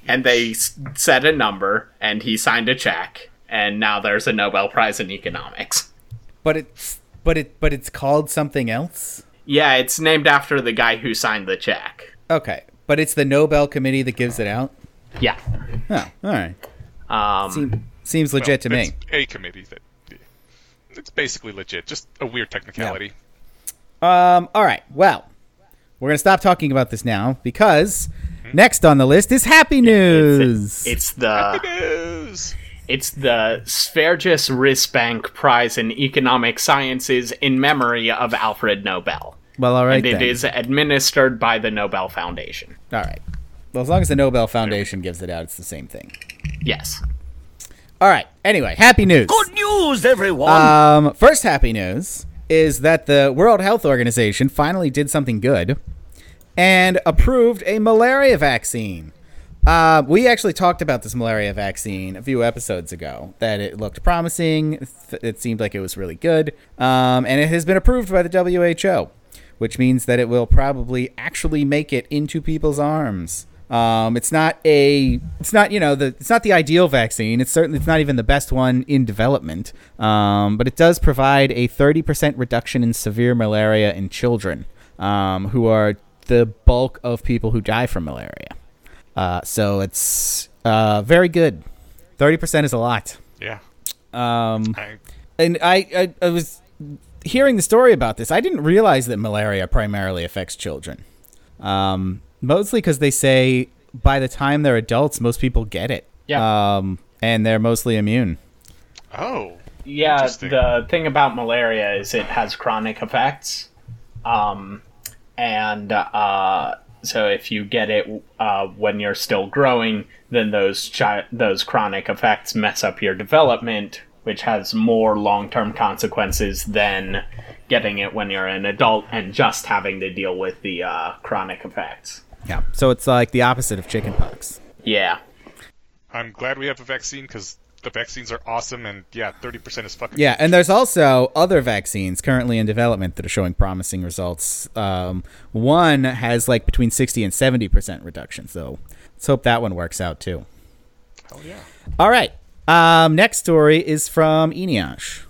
And they s- set a number, and he signed a check, and now there's a Nobel Prize in economics. but it's but it but it's called something else. Yeah, it's named after the guy who signed the check. Okay, but it's the Nobel Committee that gives it out. Yeah. Oh, all right. Um, Seem, seems legit to me. A committee that it's basically legit, just a weird technicality. Um, all right. Well, we're gonna stop talking about this now because next on the list is happy news. It's the News. it's the Sveriges Riksbank Prize in Economic Sciences in memory of Alfred Nobel. well, all right. and it then. is administered by the Nobel Foundation. all right. Well, as long as the Nobel Foundation gives it out, it's the same thing. Yes. All right. Anyway, happy news. Good news, everyone! Um, first happy news is that the World Health Organization finally did something good and approved a malaria vaccine. Uh, we actually talked about this malaria vaccine a few episodes ago. That it looked promising. It seemed like it was really good, um, and it has been approved by the WHO, which means that it will probably actually make it into people's arms. Um, it's not a, it's not you know the, it's not the ideal vaccine. It's certainly it's not even the best one in development. Um, but it does provide a thirty percent reduction in severe malaria in children, um, who are the bulk of people who die from malaria. Uh, so it's uh, very good. Thirty percent is a lot. Yeah. Um, I, and I, I, I was hearing the story about this, I didn't realize that malaria primarily affects children. Um, mostly because they say by the time they're adults, most people get it. Yeah. Um, and they're mostly immune. Oh. Yeah, the thing about malaria is it has chronic effects. Um, and uh, so if you get it uh, when you're still growing, then those chi- those chronic effects mess up your development, which has more long term consequences than getting it when you're an adult and just having to deal with the uh, chronic effects. Yeah. So it's like the opposite of chickenpox. Yeah. I'm glad we have a vaccine because the vaccines are awesome, and yeah, 30% is fucking. Yeah, and there's also other vaccines currently in development that are showing promising results. Um, one has like between 60 and 70 percent reduction. So let's hope that one works out too. Hell yeah. All right. Um, next story is from Eneasz.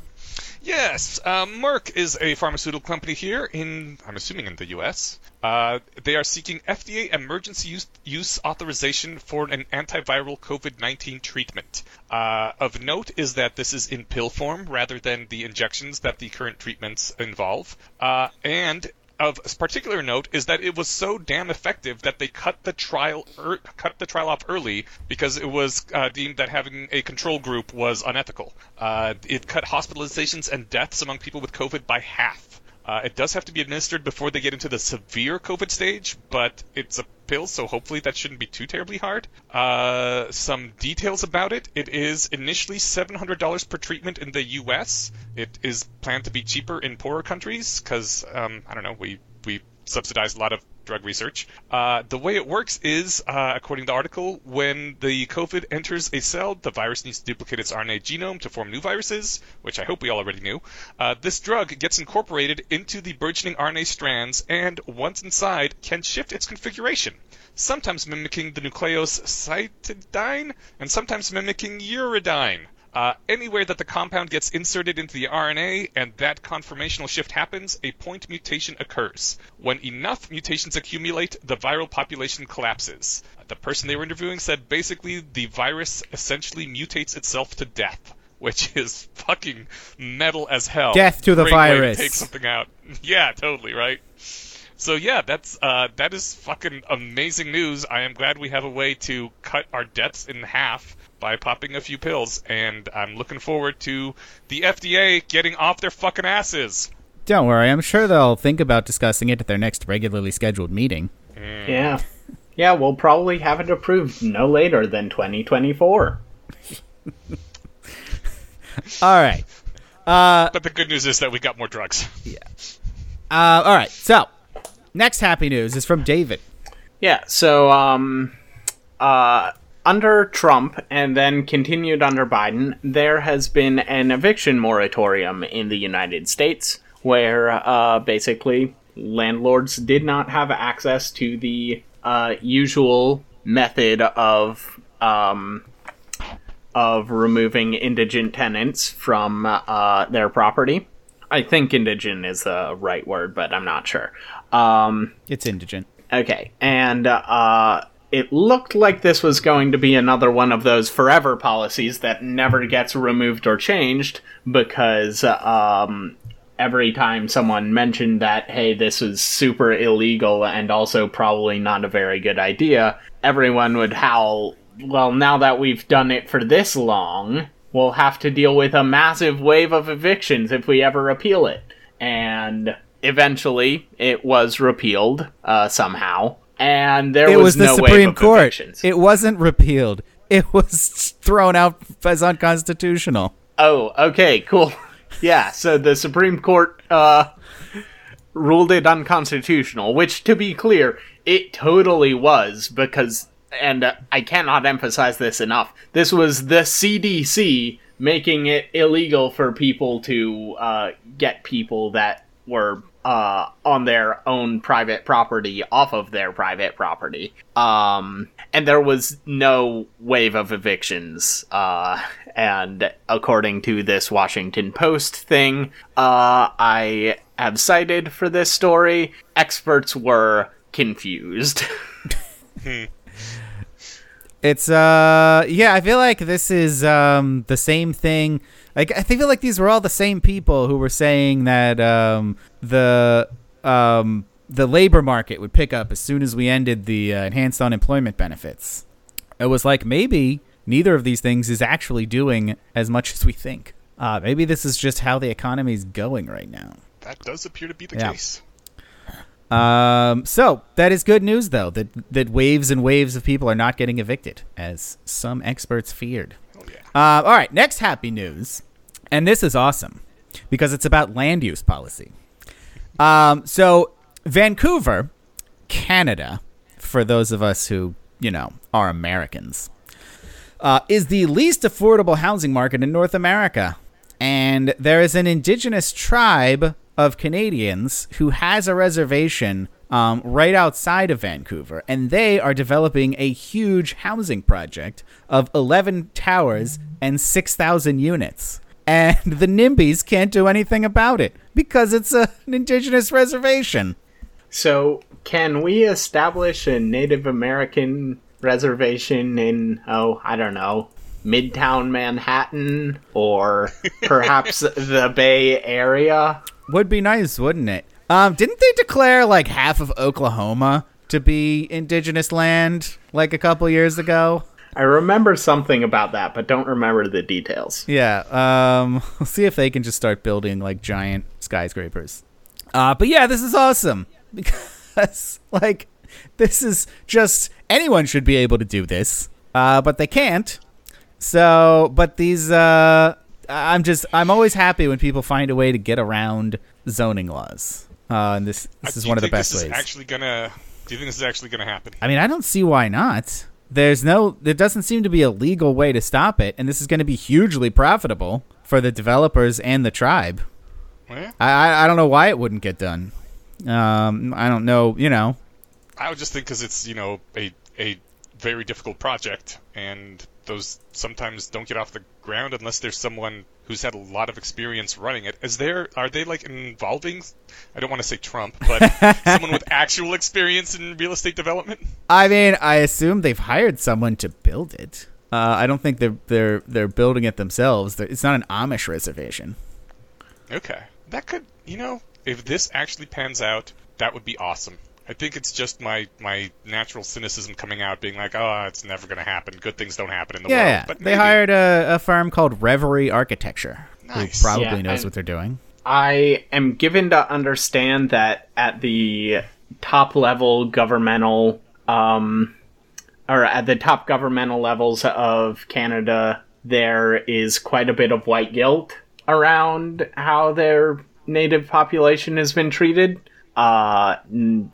Yes, um, Merck is a pharmaceutical company here in, I'm assuming, in the U.S. Uh, they are seeking FDA emergency use, use authorization for an antiviral COVID-19 treatment. Uh, of note is that this is in pill form rather than the injections that the current treatments involve. Uh, and of particular note is that it was so damn effective that they cut the trial er, cut the trial off early because it was uh, deemed that having a control group was unethical. Uh, it cut hospitalizations and deaths among people with COVID by half. Uh, it does have to be administered before they get into the severe COVID stage, but it's a pill, so hopefully that shouldn't be too terribly hard. Uh, some details about it. It is initially $700 per treatment in the U.S. It is planned to be cheaper in poorer countries because, um, I don't know, we, we subsidize a lot of drug research. Uh, the way it works is, uh, according to the article, when the COVID enters a cell, the virus needs to duplicate its RNA genome to form new viruses, which I hope we all already knew. Uh, this drug gets incorporated into the burgeoning RNA strands and, once inside, can shift its configuration, sometimes mimicking the nucleoside cytidine and sometimes mimicking uridine. Uh, anywhere that the compound gets inserted into the RNA and that conformational shift happens, a point mutation occurs. When enough mutations accumulate, the viral population collapses. The person they were interviewing said basically the virus essentially mutates itself to death, which is fucking metal as hell. Death to the Great way to virus. take something out. Yeah, totally, right? So yeah, that's uh, that is fucking amazing news. I am glad we have a way to cut our deaths in half by popping a few pills, and I'm looking forward to the FDA getting off their fucking asses. Don't worry, I'm sure they'll think about discussing it at their next regularly scheduled meeting. Yeah. Yeah, we'll probably have it approved no later than 2024. All right. Uh, But the good news is that we got more drugs. Yeah. Uh, all right. So, next happy news is from David. Yeah, so um uh under Trump and then continued under Biden, there has been an eviction moratorium in the United States where uh basically landlords did not have access to the uh usual method of um of removing indigent tenants from uh, their property. I think indigent is the right word, but I'm not sure. Um, It's indigent. Okay, and uh, it looked like this was going to be another one of those forever policies that never gets removed or changed because um, every time someone mentioned that, hey, this is super illegal and also probably not a very good idea, everyone would howl, well, now that we've done it for this long, we'll have to deal with a massive wave of evictions if we ever appeal it. And eventually, it was repealed uh, somehow, and there It was, was the no Supreme Court. It wasn't repealed. It was thrown out as unconstitutional. Oh, okay, cool. Yeah, so the Supreme Court uh, ruled it unconstitutional, which, to be clear, it totally was because, and uh, I cannot emphasize this enough, this was the CDC making it illegal for people to uh, get people that were uh, on their own private property off of their private property. Um, and there was no wave of evictions. Uh, and according to this Washington Post thing, uh, I have cited for this story, experts were confused. It's uh yeah, I feel like this is um the same thing Like I feel like these were all the same people who were saying that um, the um, the labor market would pick up as soon as we ended the uh, enhanced unemployment benefits. It was like maybe neither of these things is actually doing as much as we think. Uh, maybe this is just how the economy is going right now. That does appear to be the Yeah. case. Um, so that is good news, though that that waves and waves of people are not getting evicted, as some experts feared. Uh, all right, next happy news, and this is awesome because it's about land use policy. Um, so Vancouver, Canada, for those of us who you know are Americans, uh, is the least affordable housing market in North America, and there is an indigenous tribe of Canadians who has a reservation um, right outside of Vancouver, and they are developing a huge housing project of 11 towers and 6,000 units. And the NIMBYs can't do anything about it because it's a, an indigenous reservation. So, can we establish a Native American reservation in, oh, I don't know, Midtown Manhattan or perhaps the Bay Area? Would be nice, wouldn't it? Um, didn't they declare like half of Oklahoma to be indigenous land like a couple years ago? I remember something about that, but don't remember the details. Yeah. Um, we'll see if they can just start building like giant skyscrapers. Uh, but yeah, this is awesome because like this is just anyone should be able to do this, uh, but they can't. So, but these, uh, I'm just, I'm always happy when people find a way to get around zoning laws. Uh, and this, this Uh, is one of the best ways. Actually gonna? Do you think this is actually gonna happen? I mean, I don't see why not. There's no, there doesn't seem to be a legal way to stop it, and this is going to be hugely profitable for the developers and the tribe. Well, I, I, I don't know why it wouldn't get done. Um, I don't know, you know. I would just think because it's you know a a very difficult project, and those sometimes don't get off the ground unless there's someone who's had a lot of experience running it. Is there? Are they like involving? I don't want to say Trump, but someone with actual experience in real estate development. I mean, I assume they've hired someone to build it. Uh, I don't think they're they're they're building it themselves. It's not an Amish reservation. Okay, that could you know if this actually pans out, that would be awesome. I think it's just my my natural cynicism coming out, being like, oh, it's never going to happen. Good things don't happen in the Yeah, world. yeah. But they maybe. hired a, a firm called Revery Architecture, Nice. who probably Yeah, knows what they're doing. I am given to understand that at the top level governmental, um, or at the top governmental levels of Canada, there is quite a bit of white guilt around how their native population has been treated. Uh,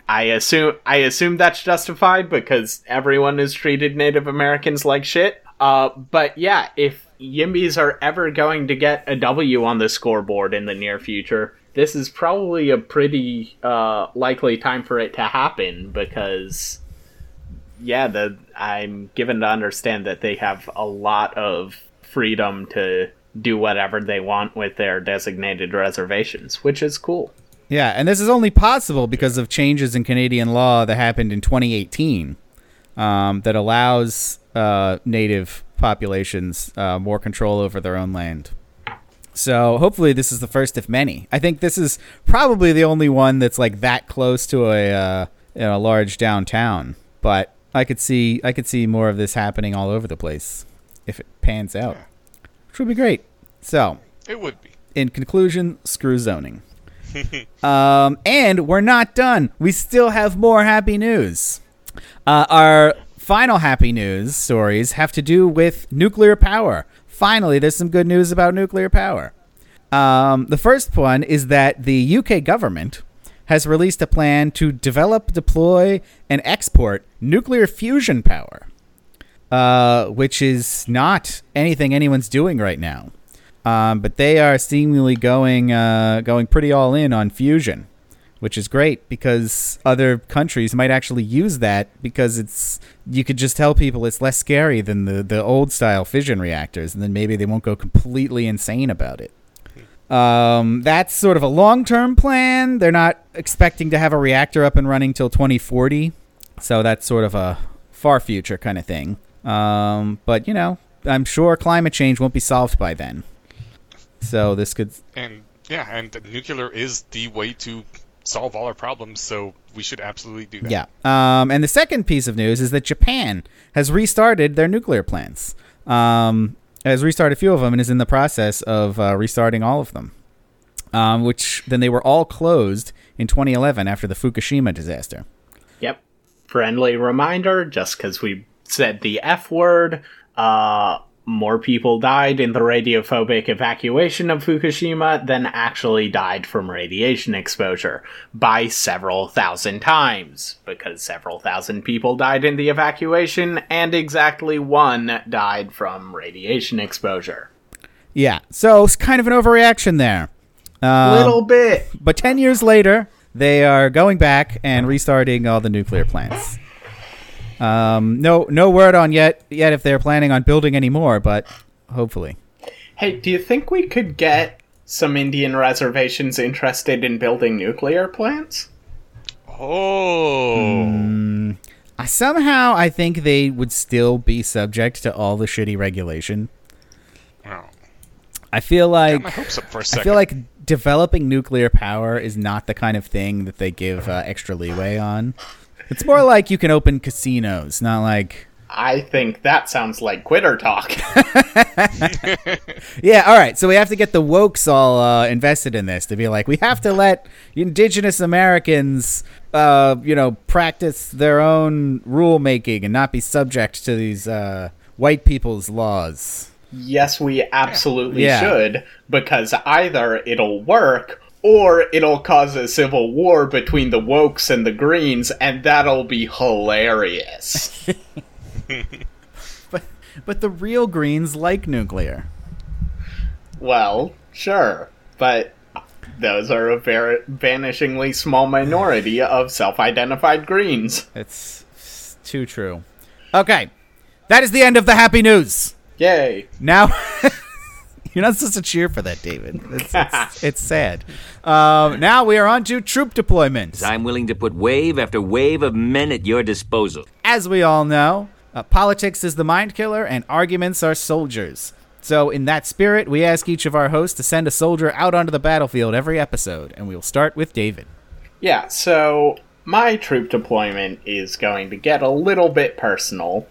I assume I assume that's justified because everyone has treated Native Americans like shit. Uh, but yeah, if Yimbys are ever going to get a W on the scoreboard in the near future, this is probably a pretty uh, likely time for it to happen because, yeah, the I'm given to understand that they have a lot of freedom to do whatever they want with their designated reservations, which is cool. Yeah, and this is only possible because of changes in Canadian law that happened in 2018 um, that allows uh, native populations uh, more control over their own land. So hopefully this is the first of many. I think this is probably the only one that's like that close to a uh, you know, a large downtown. But I could see I could see more of this happening all over the place if it pans out, which would be great. So It would be. in conclusion, screw zoning. um, and we're not done. We still have more happy news. Uh, our final happy news stories have to do with nuclear power. Finally, there's some good news about nuclear power. Um, the first one is that the UK government has released a plan to develop, deploy, and export nuclear fusion power, uh, which is not anything anyone's doing right now. Um, but they are seemingly going uh, going pretty all in on fusion, which is great because other countries might actually use that because it's you could just tell people it's less scary than the the old style fission reactors, and then maybe they won't go completely insane about it. Um, that's sort of a long term plan. They're not expecting to have a reactor up and running till 2040, so that's sort of a far future kind of thing. Um, but you know, I'm sure climate change won't be solved by then. So this could And yeah, and nuclear is the way to solve all our problems. So we should absolutely do that. Yeah. Um, and the second piece of news is that Japan has restarted their nuclear plants. Um, has restarted a few of them and is in the process of uh, restarting all of them. Um, which then they were all closed in 2011 after the Fukushima disaster. Yep. Friendly reminder just because we said the F word, uh, more people died in the radiophobic evacuation of Fukushima than actually died from radiation exposure by several thousand times, because several thousand people died in the evacuation and exactly one died from radiation exposure. Yeah. So it's kind of an overreaction there. Um, Little bit. But 10 years later, they are going back and restarting all the nuclear plants. Um, no, no word on yet yet if they're planning on building any more, but hopefully. Hey, do you think we could get some Indian reservations interested in building nuclear plants? Oh. Uh, Somehow, I think they would still be subject to all the shitty regulation. Oh. I feel like Got my hopes up for a I second. feel like developing nuclear power is not the kind of thing that they give uh, extra leeway on. It's more like you can open casinos, not like I think that sounds like quitter talk. Yeah, all right. So we have to get the wokes all uh, invested in this to be like, we have to let indigenous Americans, uh, you know, practice their own rule making and not be subject to these uh, white people's laws. yes, we absolutely Yeah. should, because either it'll work or it'll cause a civil war between the wokes and the greens, and that'll be hilarious. But but the real Greens like nuclear. well, sure, but those are a very vanishingly small minority of self identified greens. It's, it's too true. Okay, that is the end of the happy news. Yay. Now, you're not supposed to cheer for that, David. It's, it's, it's sad. Um, now we are on to troop deployments. I'm willing to put wave after wave of men at your disposal. As we all know, uh, politics is the mind killer and arguments are soldiers. So, in that spirit, we ask each of our hosts to send a soldier out onto the battlefield every episode, and we'll start with David. Yeah, so my troop deployment is going to get a little bit personal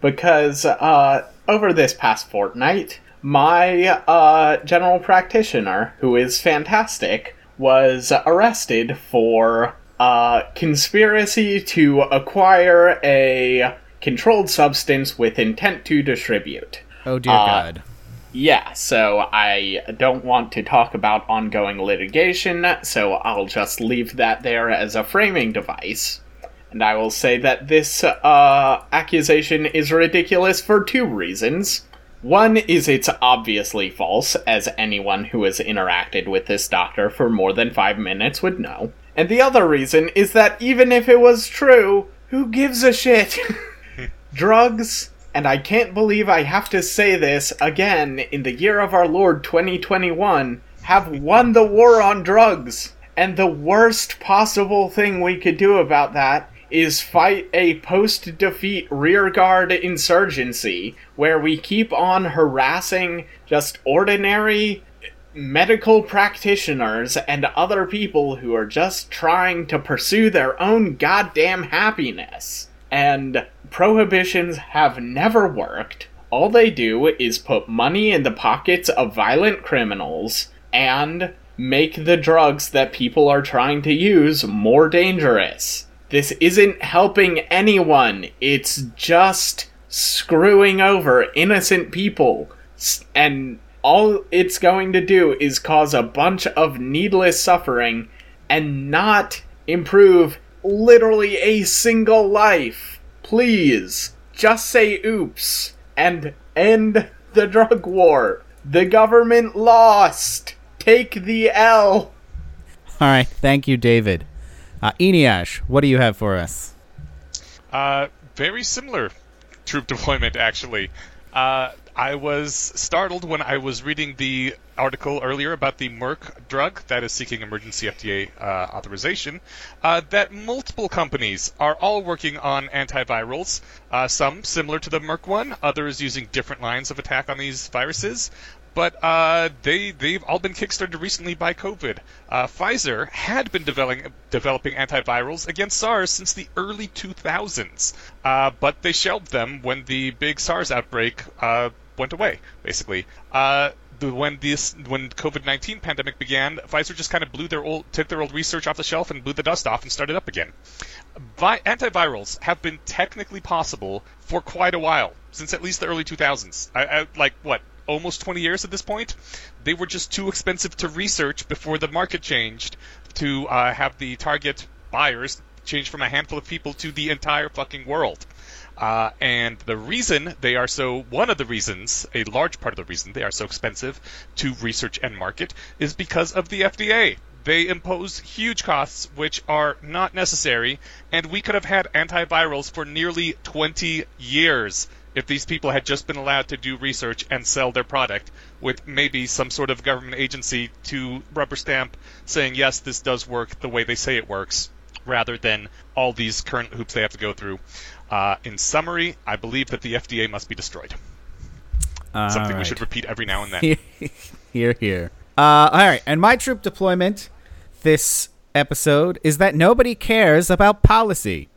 because uh, over this past fortnight, my uh, general practitioner, who is fantastic, was arrested for uh, conspiracy to acquire a controlled substance with intent to distribute. Oh, dear Uh, God. Yeah, so I don't want to talk about ongoing litigation, so I'll just leave that there as a framing device. And I will say that this uh, accusation is ridiculous for two reasons. One is it's obviously false, as anyone who has interacted with this doctor for more than five minutes would know. And the other reason is that even if it was true, who gives a shit? Drugs, and I can't believe I have to say this again in the year of our Lord 2021, have won the war on drugs. And the worst possible thing we could do about that is fight a post defeat rearguard insurgency where we keep on harassing just ordinary medical practitioners and other people who are just trying to pursue their own goddamn happiness. And prohibitions have never worked. All they do is put money in the pockets of violent criminals and make the drugs that people are trying to use more dangerous. This isn't helping anyone, it's just screwing over innocent people. And all it's going to do is cause a bunch of needless suffering and not improve literally a single life. Please, just say oops and end the drug war. The government lost. Take the L. All right. Thank you, David. Uh, Eneasz, what do you have for us? Uh, very similar troop deployment, actually. Uh, I was startled when I was reading the article earlier about the Merck drug that is seeking emergency FDA uh, authorization. Uh, that multiple companies are all working on antivirals, uh, some similar to the Merck one, others using different lines of attack on these viruses. But uh, they they've all been kickstarted recently by COVID. Uh, Pfizer had been developing developing antivirals against SARS since the early 2000s, uh, but they shelved them when the big SARS outbreak uh, went away. Basically, uh, the, when this when COVID nineteen pandemic began, Pfizer just kind of blew their old took their old research off the shelf and blew the dust off and started up again. Vi- antivirals have been technically possible for quite a while since at least the early 2000s. I, I, like what almost 20 years at this point. They were just too expensive to research before the market changed to uh, have the target buyers change from a handful of people to the entire fucking world. Uh, and the reason they are so, one of the reasons, a large part of the reason they are so expensive to research and market is because of the FDA. They impose huge costs which are not necessary, and we could have had antivirals for nearly 20 years if these people had just been allowed to do research and sell their product with maybe some sort of government agency to rubber stamp saying, yes, this does work the way they say it works, rather than all these current hoops they have to go through. Uh, in summary, I believe that the FDA must be destroyed. Something we should repeat every now and then. hear, hear. Uh, all right, and my troop deployment this episode is that nobody cares about policy.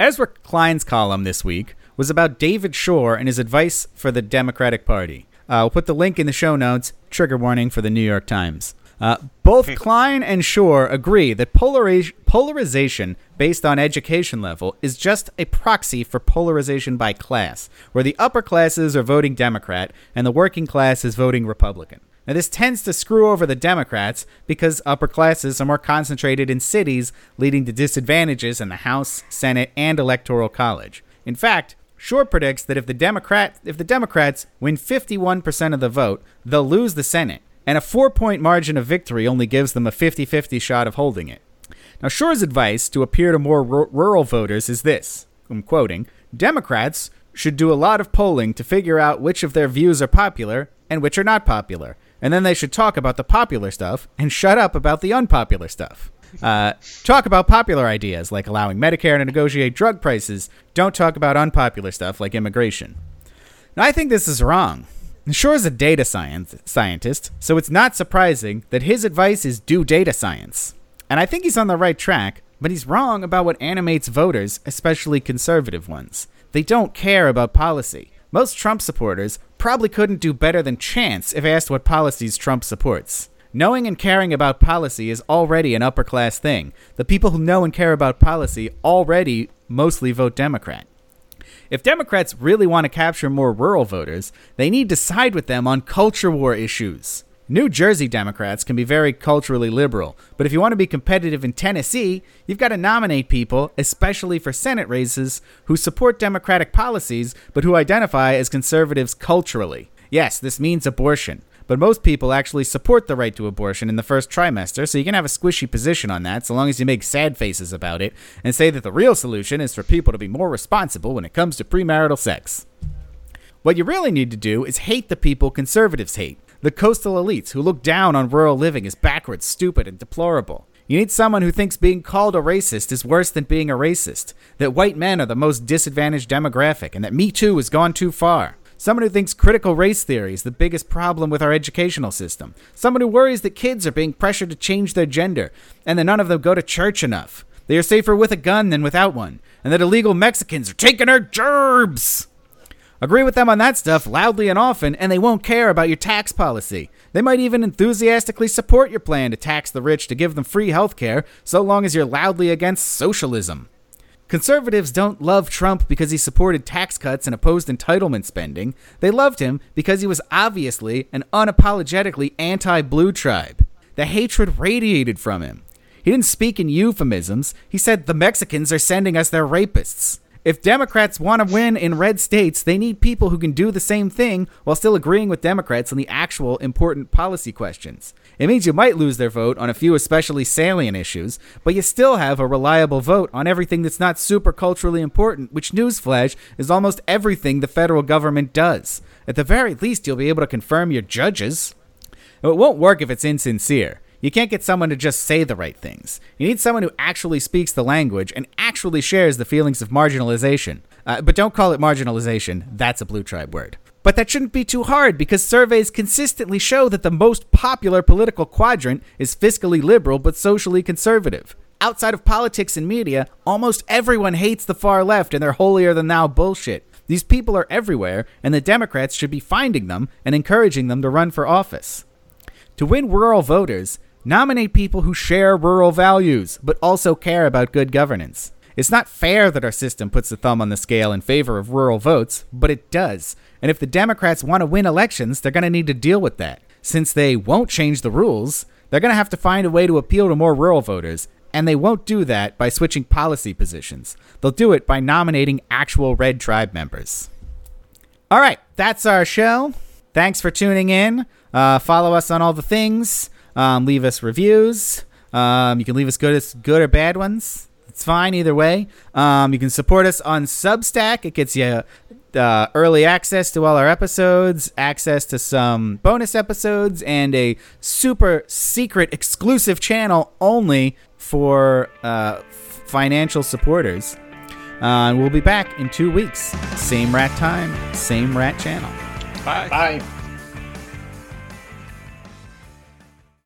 Ezra Klein's column this week was about David Shor and his advice for the Democratic Party. Uh, we'll put the link in the show notes. Trigger warning for the New York Times. Uh, both Klein and Shor agree that polariz- polarization based on education level is just a proxy for polarization by class, where the upper classes are voting Democrat and the working class is voting Republican. Now, this tends to screw over the Democrats because upper classes are more concentrated in cities, leading to disadvantages in the House, Senate, and Electoral College. In fact, Shor predicts that if the Democrat if the Democrats win 51% of the vote, they'll lose the Senate, and a 4-point margin of victory only gives them a 50-50 shot of holding it. Now, Shor's advice to appeal to more ru- rural voters is this I'm quoting Democrats should do a lot of polling to figure out which of their views are popular and which are not popular. And then they should talk about the popular stuff and shut up about the unpopular stuff. Uh, talk about popular ideas like allowing Medicare to negotiate drug prices. Don't talk about unpopular stuff like immigration. Now, I think this is wrong. Shor is a data science scientist, so it's not surprising that his advice is do data science. And I think he's on the right track, but he's wrong about what animates voters, especially conservative ones. They don't care about policy. Most Trump supporters probably couldn't do better than chance if asked what policies Trump supports. Knowing and caring about policy is already an upper class thing. The people who know and care about policy already mostly vote Democrat. If Democrats really want to capture more rural voters, they need to side with them on culture war issues. New Jersey Democrats can be very culturally liberal, but if you want to be competitive in Tennessee, you've got to nominate people, especially for Senate races, who support Democratic policies but who identify as conservatives culturally. Yes, this means abortion, but most people actually support the right to abortion in the first trimester, so you can have a squishy position on that so long as you make sad faces about it and say that the real solution is for people to be more responsible when it comes to premarital sex. What you really need to do is hate the people conservatives hate the coastal elites who look down on rural living as backwards, stupid, and deplorable. You need someone who thinks being called a racist is worse than being a racist, that white men are the most disadvantaged demographic, and that Me Too has gone too far. Someone who thinks critical race theory is the biggest problem with our educational system. Someone who worries that kids are being pressured to change their gender, and that none of them go to church enough. They are safer with a gun than without one, and that illegal Mexicans are taking our gerbs. Agree with them on that stuff loudly and often, and they won't care about your tax policy. They might even enthusiastically support your plan to tax the rich to give them free health care, so long as you're loudly against socialism. Conservatives don't love Trump because he supported tax cuts and opposed entitlement spending. They loved him because he was obviously and unapologetically anti blue tribe. The hatred radiated from him. He didn't speak in euphemisms, he said the Mexicans are sending us their rapists. If Democrats want to win in red states, they need people who can do the same thing while still agreeing with Democrats on the actual important policy questions. It means you might lose their vote on a few especially salient issues, but you still have a reliable vote on everything that's not super culturally important, which, newsflash, is almost everything the federal government does. At the very least, you'll be able to confirm your judges. It won't work if it's insincere. You can't get someone to just say the right things. You need someone who actually speaks the language and actually shares the feelings of marginalization. Uh, but don't call it marginalization, that's a blue tribe word. But that shouldn't be too hard because surveys consistently show that the most popular political quadrant is fiscally liberal but socially conservative. Outside of politics and media, almost everyone hates the far left and their holier than thou bullshit. These people are everywhere, and the Democrats should be finding them and encouraging them to run for office. To win rural voters, nominate people who share rural values, but also care about good governance. It's not fair that our system puts the thumb on the scale in favor of rural votes, but it does. And if the Democrats want to win elections, they're going to need to deal with that. Since they won't change the rules, they're going to have to find a way to appeal to more rural voters, and they won't do that by switching policy positions. They'll do it by nominating actual Red Tribe members. All right, that's our show. Thanks for tuning in. Uh, follow us on all the things. Um, leave us reviews. Um, you can leave us good, good or bad ones. It's fine either way. Um, you can support us on Substack. It gets you uh, early access to all our episodes, access to some bonus episodes, and a super secret exclusive channel only for uh, financial supporters. Uh, and we'll be back in two weeks. Same rat time, same rat channel. Bye. Bye.